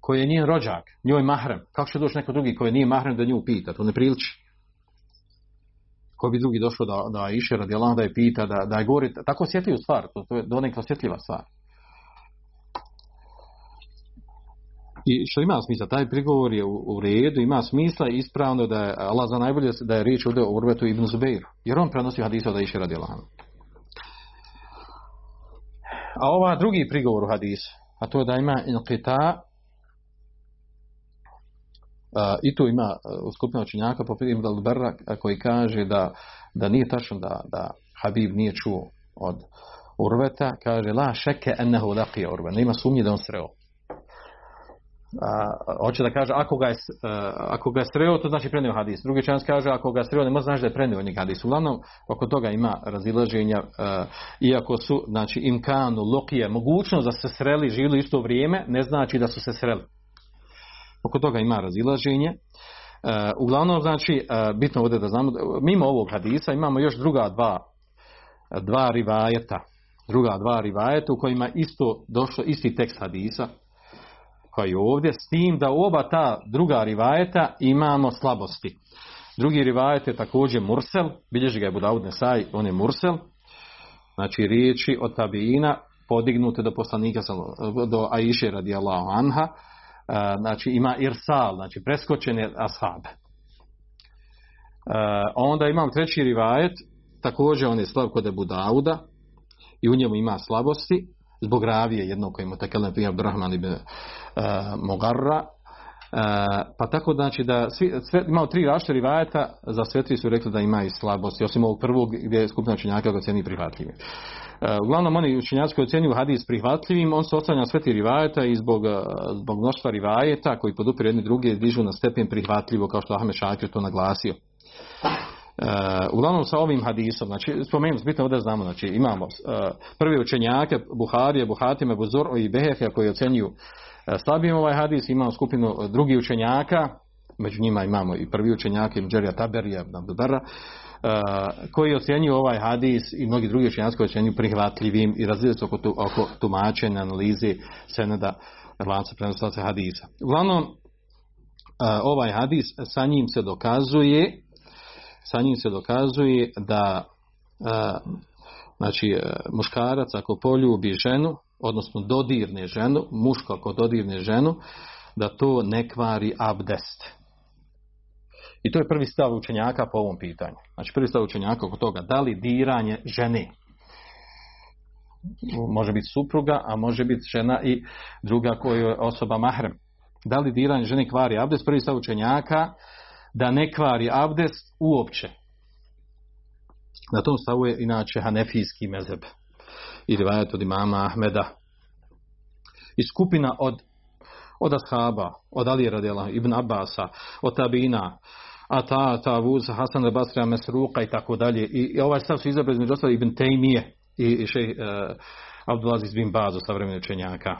koji je njen rođak, njoj mahrem. Kako će doći neko drugi koji nije mahrem da nju pita? To ne priliči. Ko bi drugi došao da, da iše radi Allah da je pita, da, da je govori, tako osjetljivu stvar, to, to je donekla osjetljiva stvar. I što ima smisla, taj prigovor je u, u redu, ima smisla ispravno da je Allah za najbolje da je riječ ovdje o Urvetu ibn Zubeiru. Jer on prenosi hadisa da iše radi Allah. A ova drugi prigovor u hadisu, a to je da ima inqita, i tu ima e, uh, skupina učenjaka po Ibn Dalberra koji kaže da, da nije tačno da, da Habib nije čuo od Urveta, kaže la šeke ennehu laqija Urve, nema sumnje da on sreo. A, hoće da kaže ako ga je, a, e, ako ga je sreo to znači prenio hadis. Drugi čans kaže ako ga je sreo ne može znači da je prenio njeg hadis. Uglavnom oko toga ima razilaženja a, iako su znači imkanu lokije mogućnost da se sreli živili isto vrijeme ne znači da su se sreli oko toga ima razilaženje. E, uglavnom znači e, bitno ovdje da znamo mimo ovog hadisa imamo još druga dva dva rivajeta. Druga dva rivajeta u kojima isto došlo isti tekst hadisa koji je ovdje, s tim da u oba ta druga rivajeta imamo slabosti. Drugi rivajet je također Mursel, bilježi ga je Budaud Nesaj, on je Mursel, znači riječi od tabiina podignute do poslanika, do Aiše radijallahu anha, znači ima irsal, znači preskočene ashabe. Onda imam treći rivajet, također on je slab kod Ebu Dauda, i u njemu ima slabosti, zbog ravije jednog koji mu tekelem prije Abdurrahman ibn uh, Mogarra, Uh, pa tako znači da svi, sve, imao tri rašte rivajeta, za sve tri su rekli da ima i slabosti, osim ovog prvog gdje je skupina učenjaka ga cijeni prihvatljivim. Eh, uglavnom oni učinjaci koji ocjenjuju hadis prihvatljivim, on se oslanja sve ti rivajeta i zbog, eh, zbog mnoštva rivajeta koji podupiru jedni druge dižu na stepen prihvatljivo kao što Ahmed Šakir to naglasio. Uh, uglavnom sa ovim hadisom, znači spomenuti, bitno ovdje znamo, znači imamo uh, prvi učenjake Buharije, Buhatime, Buzor i Behefija koji ocenjuju uh, slabim ovaj hadis, imamo skupinu drugih učenjaka, među njima imamo i prvi učenjake Mđerija Taberija, Taberija, uh, koji ocjenjuju ovaj hadis i mnogi drugi učenjaci koji ocjenjuju prihvatljivim i razlijede se oko, tu, oko tumačenja, analize, seneda, lanca prenoslaca hadisa. Uglavnom, ovaj hadis, sa njim se dokazuje, sa njim se dokazuje da znači, e, muškarac ako poljubi ženu, odnosno dodirne ženu, muško ako dodirne ženu, da to ne kvari abdest. I to je prvi stav učenjaka po ovom pitanju. Znači prvi stav učenjaka oko toga, da li diranje žene, može biti supruga, a može biti žena i druga koja je osoba mahrem. Da li diranje žene kvari abdest, prvi stav učenjaka, da ne kvari abdest uopće. Na tom stavu je inače hanefijski mezeb i rivajet od imama Ahmeda i skupina od od ashaba, od Ali radijala, Ibn Abbasa, od Tabina, Ata, Vuz, Hasan al Basra, Mesruka i tako dalje. I, i ovaj stav su izabrali između ostali Ibn Tejmije i, i še uh, e, Abdulaziz bin Bazo, savremeni učenjaka.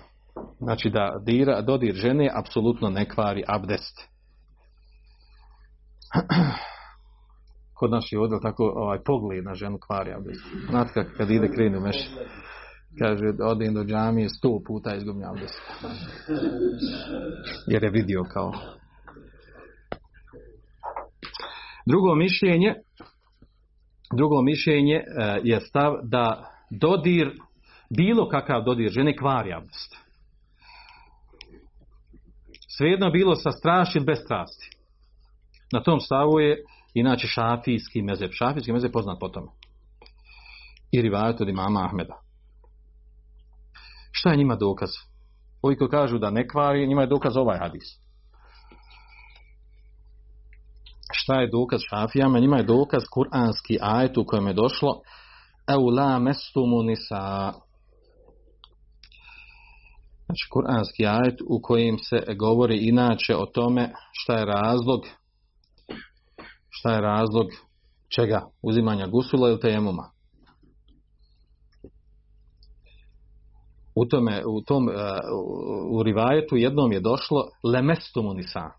Znači da dira, dodir žene apsolutno ne kvari abdest. kod naših je odel tako ovaj pogled na ženu kvari abdest. Znate kad, kad ide krenu meš, kaže odim do džamije sto puta izgubim abdest. Jer je vidio kao. Drugo mišljenje, drugo mišljenje e, je stav da dodir, bilo kakav dodir žene kvari abdest. Svejedno bilo sa strašćim bez strasti. Na tom stavu je inače šafijski mezeb. Šafijski mezeb poznat po tome. I rivajet od imama Ahmeda. Šta je njima dokaz? Ovi koji kažu da ne kvari, njima je dokaz ovaj hadis. Šta je dokaz šafijama? Njima je dokaz kuranski ajet u kojem je došlo Eu la mestumu nisa Znači, kuranski ajet u kojem se govori inače o tome šta je razlog šta je razlog čega? Uzimanja gusula ili tejemuma? U tome, u tom, uh, u rivajetu jednom je došlo lemestumu nisa.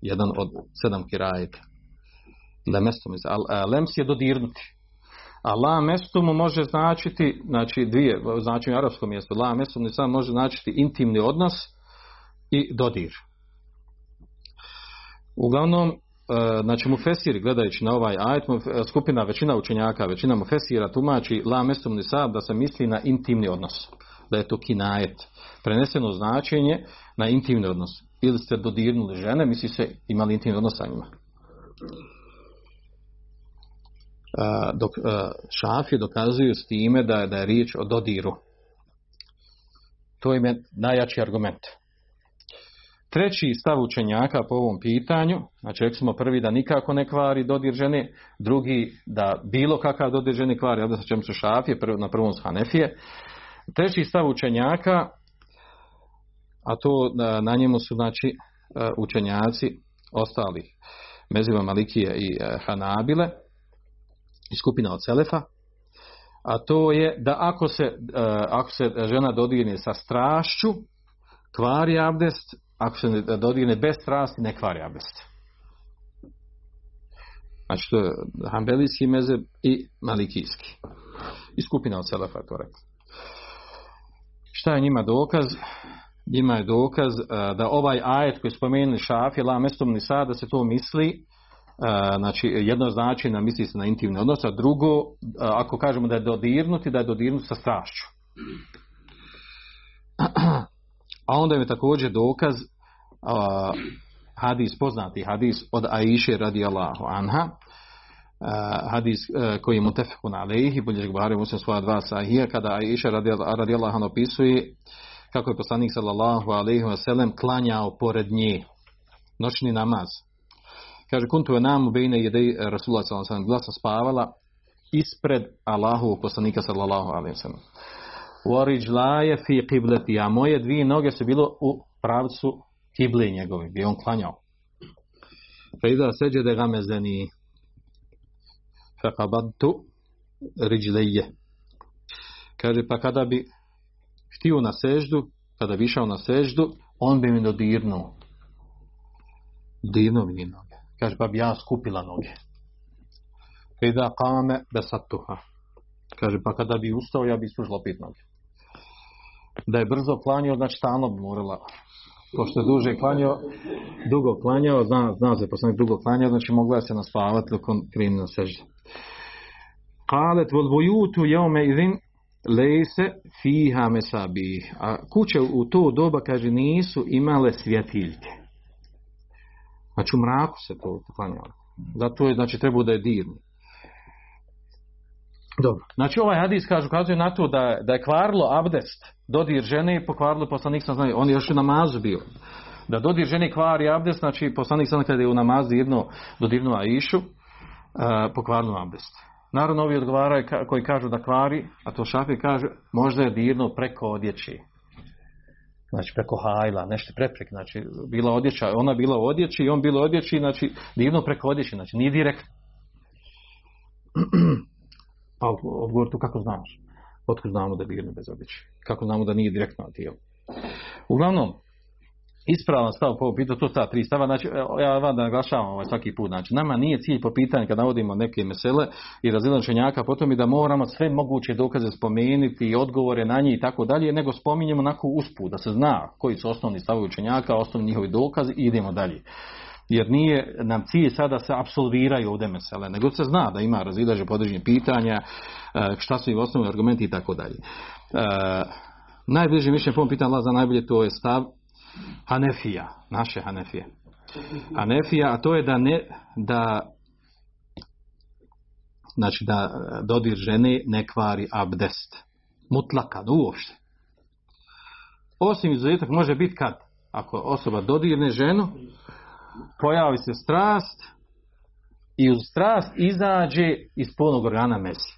Jedan od sedam kirajeta. Lemestumu nisa. Uh, lems je dodirnuti. A la mestumu može značiti, znači dvije, znači u arapskom mjestu, la mestum ne samo može značiti intimni odnos i dodir. Uglavnom, e, znači mu fesiri gledajući na ovaj ajet, e, skupina većina učenjaka, većina mu fesira tumači la mestum nisab da se misli na intimni odnos. Da je to kinajet. Preneseno značenje na intimni odnos. Ili ste dodirnuli žene, misli se imali intimni odnos sa njima. Dok uh, šafi dokazuju s time da, da je riječ o dodiru. To im je najjači argument. Treći stav učenjaka po ovom pitanju, znači rekli smo prvi da nikako ne kvari dodir žene, drugi da bilo kakav dodir žene kvari, odnosno sa čemu su šafije, prv, na prvom su hanefije. Treći stav učenjaka, a to na, na njemu su znači e, učenjaci ostalih meziva Malikije i e, Hanabile i skupina od Selefa, a to je da ako se, ako se žena dodirne sa strašću, kvari abdest, ako se dodirne bez strasti, ne kvari abdest. Znači to je hambelijski mezeb i malikijski. I skupina od Selefa to rekla. Šta je njima dokaz? Njima je dokaz eh, da ovaj ajet koji spomenuli šafi, la mestom ni sad, da se to misli, eh, znači jedno znači na misli se na intimni odnos, a drugo, eh, ako kažemo da je dodirnuti, da je dodirnut sa strašću. A onda je također dokaz hadis, poznati hadis od Aiše radijallahu anha, hadis uh, koji je mutefekun alejhi, bilježi Buhari muslim svoja dva sahija, kada Aisha radijallahu anha opisuje kako je poslanik sallallahu alejhi ve sellem klanjao pored nje noćni namaz. Kaže kuntu je nam bejne jedej Rasulullah sallallahu alejhi ve sellem spavala ispred Allahu poslanika sallallahu alejhi ve sellem. Warijlaje fi qiblati, a moje dvije noge su bilo u pravcu kible njegovi, gdje on klanjao. Fa iza seđede gamezeni faqabadtu rijlaye. Kaže, pa kada bi htio na seždu, kada bi išao na seždu, on bi mi dodirnuo. Dirnuo mi noge. Kaže, pa bi ja skupila noge. Fa iza kame besatuha. Kaže, pa kada bi ustao, ja bi služila pit noge. Da je brzo planio, znači stalno bi morala pošto je duže klanjao, dugo klanjao, zna, zna se poslanik dugo klanjao, znači mogla se naspavati dok on kreni na sežde. Kalet vol bujutu jeume idin lejse fiha mesabi. A kuće u to doba, kaže, nisu imale svjetiljke. Znači u mraku se to klanjalo. Zato je, znači, trebao da je dirni. Dobro. Znači ovaj hadis kaže ukazuje na to da, da je kvarlo abdest dodir žene i pokvarilo poslanik sam znaju, on je još u namazu bio. Da dodir žene kvari abdest, znači poslanik sam kada je u namazu jedno dodirnuo Aishu, uh, pokvarilo abdest. Naravno ovi odgovaraju koji kažu da kvari, a to šafi kaže možda je dirno preko odjeći. Znači preko hajla, nešto preprek, znači bila odjeća, ona bila u odjeći i on bilo odjeći, znači dirno preko odjeći, znači nije direktno. Pa odgovor tu kako znaš? Otkud znamo da je birno bez odjeće? Kako znamo da nije direktno na tijelu? Uglavnom, ispravan stav po pitanju, to sta tri stava, znači, ja vam da naglašavam ovaj svaki put, znači, nama nije cilj po pitanju kad navodimo neke mesele i razilačenjaka, potom i da moramo sve moguće dokaze spomenuti i odgovore na njih i tako dalje, nego spominjemo onako usput, da se zna koji su osnovni stavovi učenjaka, osnovni njihovi dokazi i idemo dalje jer nije nam cilj sada se absolviraju ovdje mesele, nego se zna da ima razilaže podređenje pitanja, e, šta su i osnovni argumenti i tako dalje. E, najbliže mišljenje po pitanju za najbolje to je stav Hanefija, naše Hanefije. Hanefija, a to je da ne, da znači da dodir žene ne kvari abdest. Mutlaka, uopšte. Osim izuzetak može biti kad, ako osoba dodirne ženu, pojavi se strast i uz strast izađe iz polnog organa mezi.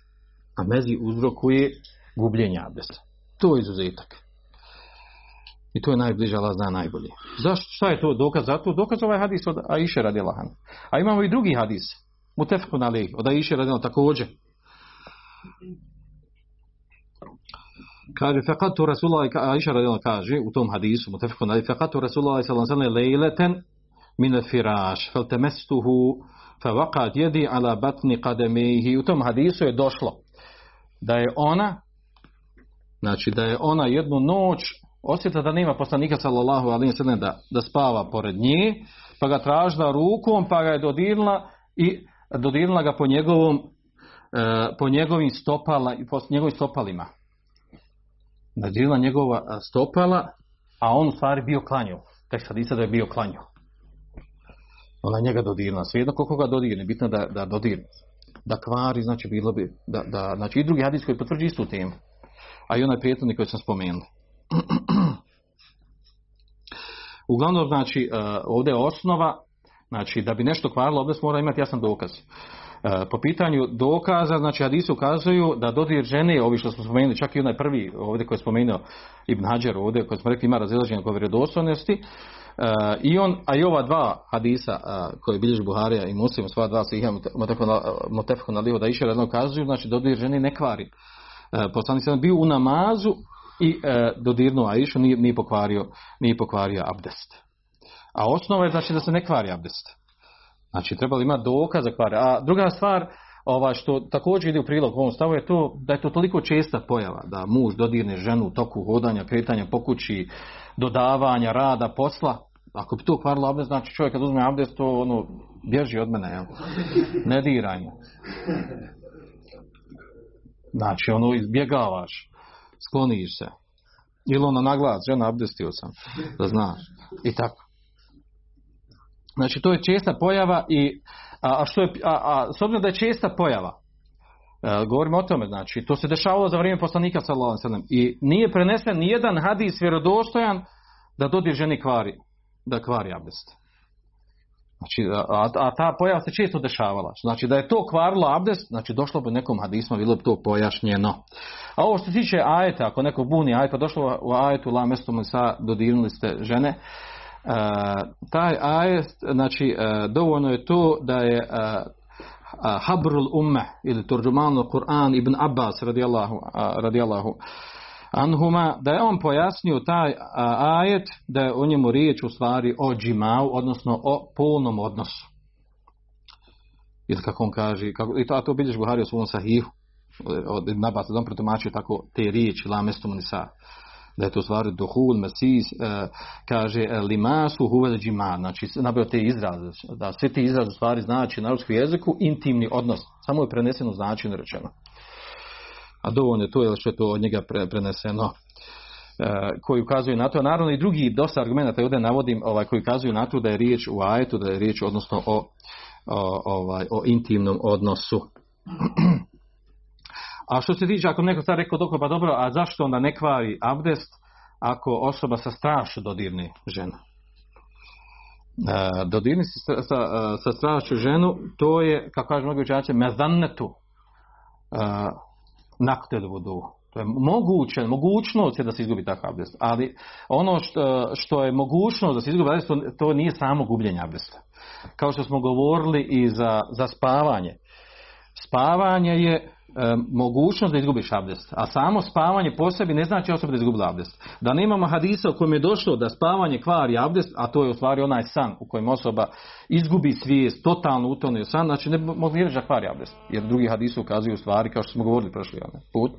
A mezi uzrokuje gubljenje abdesta. To je izuzetak. I to je najbliže, Allah zna najbolje. Zašto? Šta je to dokaz Zato? Dokaz ovaj hadis od Aisha anha A imamo i drugi hadis. Mutefkun na. Od Aisha radijallahu također. Kaže, fekatu Rasulullah, Aisha radilahan kaže u tom hadisu, Mutefkun na fekatu Rasulullah sallam sallam lejleten min al-firash faltamastuhu fawaqat yadi ala batni qadamihi. U tom hadisu je došlo da je ona znači da je ona jednu noć osjetila da nema poslanika sallallahu alejhi ve sellem da da spava pored nje pa ga tražila rukom pa ga je dodirnula i dodirnula ga po njegovom e, po njegovim stopala i po njegovim stopalima. Dodirnula njegova e, stopala a on u stvari bio klanjao tek sad da je bio klanjao ona njega dodirna. Svejedno koliko ga dodirne, bitno da, da dodirne. Da kvari, znači bilo bi, da, da, znači i drugi hadis koji potvrđi istu temu. A i onaj prijateljnik koji sam spomenuo. Uglavnom, znači, eh, ovdje je osnova, znači, da bi nešto kvarilo, ovdje mora imati jasan dokaz. Eh, po pitanju dokaza, znači, hadisi ukazuju da dodir žene, ovi što smo spomenuli, čak i onaj prvi ovdje koji je spomenuo Ibn Hajar ovdje, koji smo rekli ima razilaženje oko vjerodostojnosti, i on, a i ova dva hadisa uh, koje bilježi Buharija i Muslim, sva dva se ih motefko na lijevo da iše redno kazuju, znači dodir ženi ne kvari. Uh, poslanik sam bio u namazu i uh, dodirnuo Aishu, nije, nije, pokvario, nije pokvario abdest. A osnova je znači da se ne kvari abdest. Znači trebali imati dokaz za kvari. A druga stvar, ova što također ide u prilog ovom stavu je to da je to toliko česta pojava da muž dodirne ženu u toku hodanja, kretanja po kući, dodavanja, rada, posla, Ako bi to kvarilo abdest, znači čovjek kad uzme abdest, to ono, bježi od mene, jel? Ne diraj mu. Znači, ono, izbjegavaš, skloniš se. Ili ono naglas, žena, abdestio sam, da znaš. I tako. Znači, to je česta pojava i, a, a što je, a, a, s obzirom da je česta pojava, e, govorimo o tome, znači, to se dešavalo za vrijeme poslanika, sallallahu alejhi ve sellem i nije prenesen ni jedan hadis vjerodostojan da dodir ženi kvari, da kvari abdest. Znači, a, a ta pojava se često dešavala. Znači, da je to kvarilo abdest, znači, došlo bi nekom hadismu, bilo bi to pojašnjeno. A ovo što se tiče ajeta, ako neko buni ajeta, pa došlo u ajetu, la mesto sa dodirnuli ste žene, Uh, taj ajet, znači, e, dovoljno je to da je e, Habrul Umme ili Turđumalno Kur'an ibn Abbas radijallahu, radijallahu anhuma, da je on pojasnio taj uh, ajet da je o njemu riječ u stvari o džimau, odnosno o polnom odnosu. Ili kako on kaže, kako, i to, a to bilješ Buhari u svom sahihu, od Ibn Abbas, da on protumačio tako te riječi, la mestum nisa, da je to stvari duhul, mesis, e, kaže e, limasu huvel džima, znači nabio te izraze, da sve te izraze stvari znači na ruskom jeziku intimni odnos, samo je preneseno značenje rečeno. A dovoljno je to, je što je to od njega pre, preneseno uh, koji ukazuju na to, naravno i drugi dosta argumenta ovdje navodim, ovaj, koji ukazuju na to da je riječ u ajetu, da je riječ odnosno o, o, ovaj, o intimnom odnosu. A što se tiče, ako neko sad rekao doko, pa dobro, a zašto onda ne kvari abdest ako osoba sa strašu dodirni ženu? E, dodirni se sa, e, sa, sa strašu ženu, to je, kako kaže mnogi učenjaci, mezannetu e, nakte vodu. To je moguće, mogućnost je da se izgubi takav abdest. Ali ono što, što je mogućnost da se izgubi abdest, to, to nije samo gubljenje abdesta. Kao što smo govorili i za, za spavanje. Spavanje je mogućnost da izgubiš abdest. A samo spavanje po sebi ne znači osoba da izgubila abdest. Da nemamo hadisa u kojem je došlo da spavanje kvari abdest, a to je u stvari onaj san u kojem osoba izgubi svijest, totalno utone san, znači ne mogu reći da kvari abdest. Jer drugi hadisi ukazuju u stvari, kao što smo govorili prošli onaj put, e,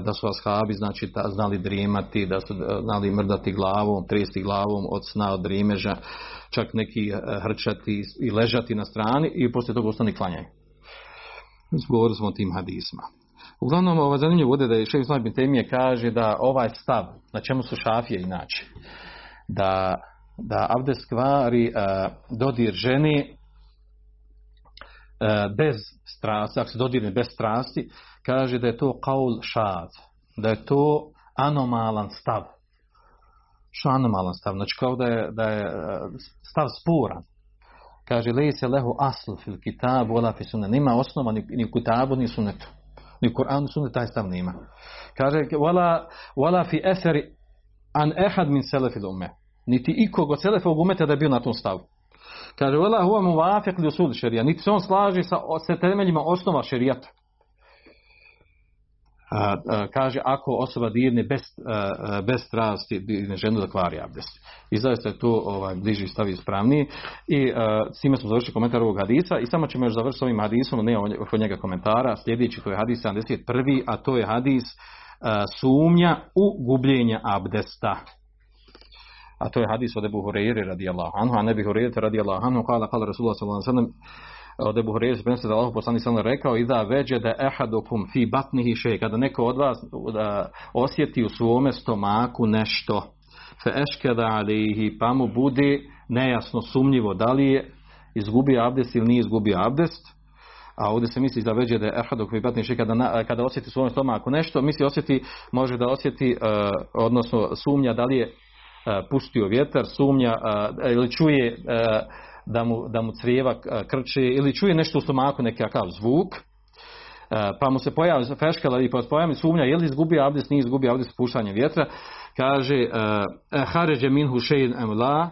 da su ashabi znači da znali drijemati, da su e, znali mrdati glavom, tresti glavom od sna od drimeža, čak neki e, hrčati i ležati na strani i poslije toga ostani klanjaju govorili smo o tim hadisma. Uglavnom, ovo zanimljivo bude da je šefi Islam Temije kaže da ovaj stav, na čemu su šafije inače, da, da abdest kvari uh, e, dodir ženi uh, bez strasti, ako se dodirne bez strasti, kaže da je to kaul šad, da je to anomalan stav. Što anomalan stav? Znači kao da je, da je e, stav sporan kaže lej se lehu asl fil kitabu wala fi sunnet nema osnova ni, ni u kitabu ni sunnetu. Ni u Kur'anu sunnet taj stav nema kaže wala wala fi athari an ahad min salaf ume. niti ikog od selefog umeta da je bio na tom stavu. Kaže wala huwa muwafiq li usul šerija niti se on slaže sa, sa temeljima osnova šerijata a, a, kaže ako osoba dirne bez, a, bez strasti dirne ženu da kvari abdest. I zaista je to ovaj, bliži stav ispravniji. I a, s time smo završili komentar ovog hadisa i samo ćemo još završiti ovim hadisom, ne oko njega komentara. Sljedeći to je hadis 71. a to je hadis a, sumnja u gubljenje abdesta. A to je hadis od Ebu Hureyri radijallahu anhu, a ne bi Hureyri radijallahu anhu, kala, kala Rasulullah sallallahu sallam, od Ebu Hureyre se prenosi da Allah poslanik sallallahu rekao i da veđe da ehadukum fi batnihi shay kada neko od vas da osjeti u svome stomaku nešto fe eškeda alihi pa mu bude nejasno sumnjivo da li je izgubio abdest ili nije izgubio abdest. A ovdje se misli da veđe da je ehadukum fi batnihi kada, na, kada osjeti u svom stomaku nešto misli osjeti može da osjeti uh, odnosno sumnja da li je uh, pustio vjetar sumnja uh, ili čuje uh, da mu, da mu crijeva krče ili čuje nešto u stomaku, nekakav zvuk, pa mu se pojavi feškala i pa pojavi sumnja, je li izgubio abdest, nije izgubio abdest puštanje vjetra, kaže e, haređe minhu šein emla,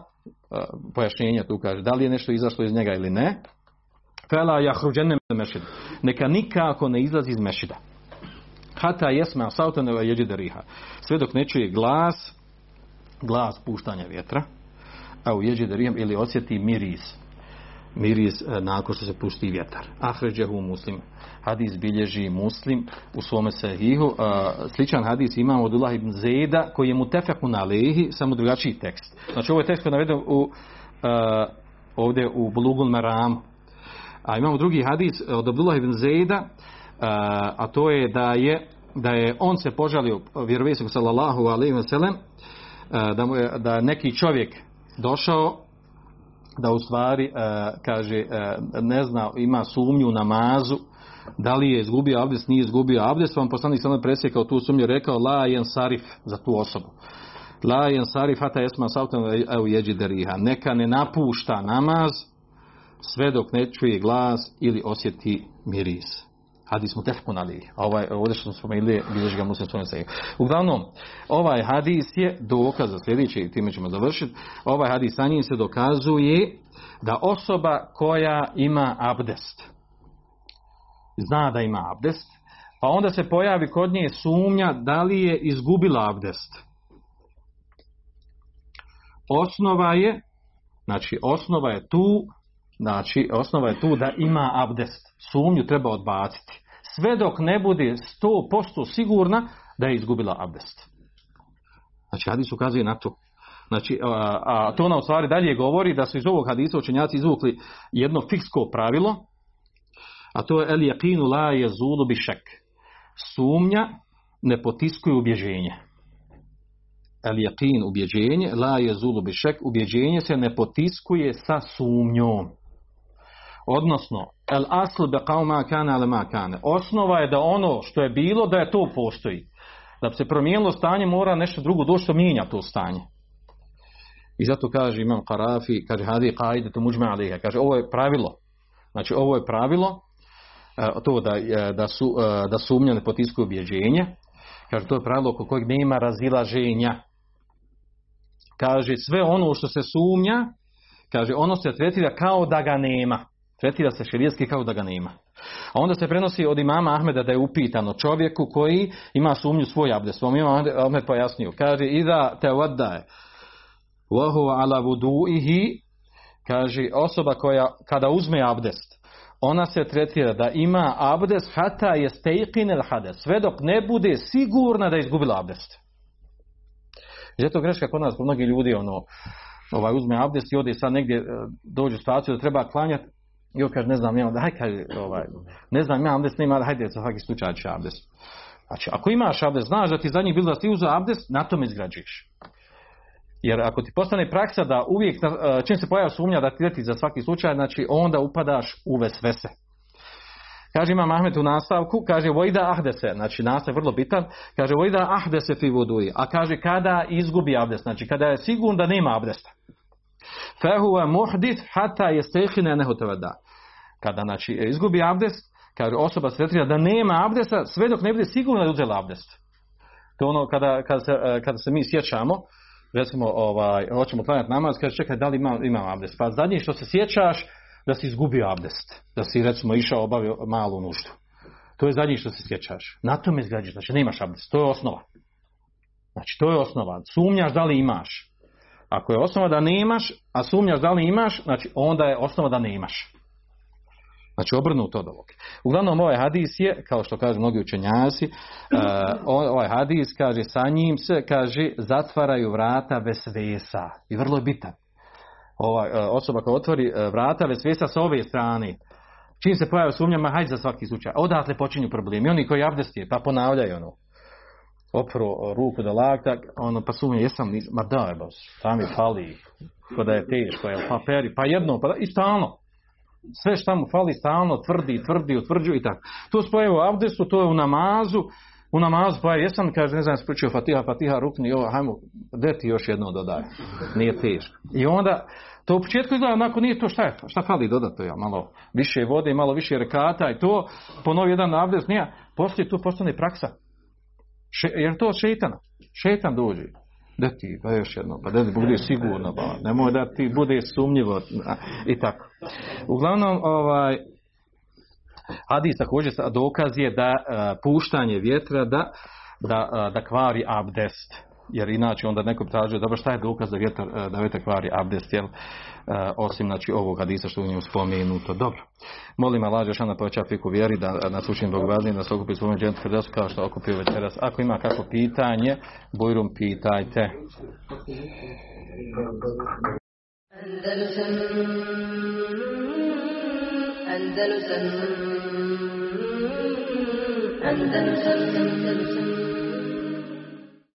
pojašnjenja tu kaže, da li je nešto izašlo iz njega ili ne, fela jahruđene mešid, neka nikako ne izlazi iz mešida. Hata jesma sautaneva jeđide riha. Sve dok ne čuje glas, glas puštanja vjetra, a u jeđe rijem ili osjeti miris miris e, nakon što se pusti vjetar. Ahređehu muslim. Hadis bilježi muslim u svome sahihu. E, sličan hadis imamo od Allah ibn Zeda koji je mu tefeku na lehi samo drugačiji tekst. Znači ovo je tekst koji je naveden u, e, ovdje u Bulugul Meram a imamo drugi hadis od Abdullah ibn Zeda a to je da je da je on se požalio vjerovijesku sallallahu alaihi wa sallam da, mu je, da neki čovjek došao da u stvari e, kaže e, ne zna ima sumnju namazu da li je izgubio abdest nije izgubio abdest pa vam poslanik sallallahu presjekao tu sumnju rekao la jen sarif za tu osobu. La jen sarif hata esma sautan evo jeđi deriha neka ne napušta namaz sve dok ne čuje glas ili osjeti miris hadis mu tefkun ali, ovaj, ovdje što smo spomenuli, bilježi ga muslim svojom sejom. Uglavnom, ovaj hadis je dokaz za sljedeći, i time ćemo završiti, ovaj hadis sa njim se dokazuje da osoba koja ima abdest, zna da ima abdest, pa onda se pojavi kod nje sumnja da li je izgubila abdest. Osnova je, znači osnova je tu Znači, osnova je tu da ima abdest. Sumnju treba odbaciti. Sve dok ne bude 100% sigurna da je izgubila abdest. Znači, hadis ukazuje na to. Znači, a, a to ona u stvari dalje govori da su iz ovog hadisa učenjaci izvukli jedno fiksko pravilo, a to je el yaqinu la yazulu bi šek. Sumnja ne potiskuje ubježenje. El yaqin ubježenje, la yazulu bi šek, ubježenje se ne potiskuje sa sumnjom. Odnosno, el asl be kao ma kane, ale ma kane. Osnova je da ono što je bilo, da je to postoji. Da bi se promijenilo stanje, mora nešto drugo doći što mijenja to stanje. I zato kaže imam Karafi, kaže hadi qaide tu muđme aliha. Kaže, ovo je pravilo. Znači, ovo je pravilo, e, to da, e, da, su, e, da sumnja ne potiskuju objeđenje. Kaže, to je pravilo oko kojeg nema razilaženja. Kaže, sve ono što se sumnja, kaže, ono se tretira kao da ga nema tretira se širijetski kao da ga nema. A onda se prenosi od imama Ahmeda da je upitano čovjeku koji ima sumnju svoj abdest. Vam pa imam Ahmed pojasnio. Kaže, ida te vadaje, vahu ala vuduihi, kaže, osoba koja kada uzme abdest, ona se tretira da ima abdest hata je stejkin el hades, sve dok ne bude sigurna da je izgubila abdest. Je to greška kod nas, kod mnogi ljudi, ono, ovaj, uzme abdest i ode sad negdje, e, dođe u situaciju da treba klanjati, I on kaže, ne znam, nema, daj, kaže, ovaj, ne znam, ja, abdest, nema, hajde, za svaki slučaj ću abdest. Znači, ako imaš abdest, znaš da ti zadnji bilo da ti uzeo abdest, na tome izgrađuješ. Jer ako ti postane praksa da uvijek, e, čim se pojavi sumnja da ti leti za svaki slučaj, znači onda upadaš u vesvese. Kaže ima Mahmet u nastavku, kaže vojda ahdese, znači nastav vrlo bitan, kaže vojda ahdese fi voduji, a kaže kada izgubi abdest, znači kada je sigurno da nema abdesta. Fehuva muhdith hata je stehine nehotevada. Kada znači, izgubi abdest, kaže osoba se da nema abdesta, sve dok ne bude sigurno da je uzela abdest. To ono kada, kada, se, eh, kada se mi sjećamo, recimo, ovaj, hoćemo klanjati namaz, kaže čekaj, da li imam, imam abdest? Pa zadnje što se sjećaš, da si izgubio abdest. Da si, recimo, išao obavio malu nuždu. To je zadnje što se sjećaš. Na tome izgrađaš, znači nemaš abdest. To je osnova. Znači, to je osnova. Sumnjaš da li imaš. Ako je osnova da nemaš, a sumnjaš da li imaš, znači onda je osnova da nemaš. Znači obrnuto od ovog. Uglavnom ovaj hadis je, kao što kažu mnogi učenjaci, uh, ovaj hadis kaže sa njim se, kaže, zatvaraju vrata bez vesa. I vrlo je bitan. Ova e, osoba koja otvori e, vrata bez vesa sa ove strane, čim se pojave sumnjama, hajde za svaki slučaj. Odatle počinju problemi. Oni koji abdestije, pa ponavljaju ono opro ruku do lakta, ono, pa sumnje, jesam, ma da, je bas, mi fali, ko da je teško, je, pa peri, pa jedno, pa da, i stalno. Sve što mu fali stalno, tvrdi, tvrdi, utvrđuje i tako. To spoje u abdestu, to je u namazu, u namazu, pa jesam, kaže, ne znam, spričio Fatiha, Fatiha, rukni, ovo, hajmo, gdje ti još jedno dodaj, nije teško. I onda, to u početku izgleda, onako nije to šta je, šta fali dodato, ja, malo više vode, malo više rekata i to, ponovi jedan abdest, nije, poslije tu postane praksa, Še, jer to šetana. Šetan dođe. Da ti, pa još jedno, pa da ti bude sigurno, pa nemoj da ti bude sumnjivo i tako. Uglavnom, ovaj, Hadis također dokaz je da uh, puštanje vjetra da, da, uh, da kvari abdest jer inače onda neko traži dobro šta je dokaz da vjetar e, da vjetar kvari abdest jel? E, osim znači ovog hadisa što u njemu spomenuto. Dobro. Molim Allah že šana poveća fiku vjeri da nas učim Bog važnije da se okupi spomen džentu hrvatsko kao što okupio večeras. Ako ima kako pitanje bujrum pitajte. Andalusam Andalusam Andalusam Andalusam.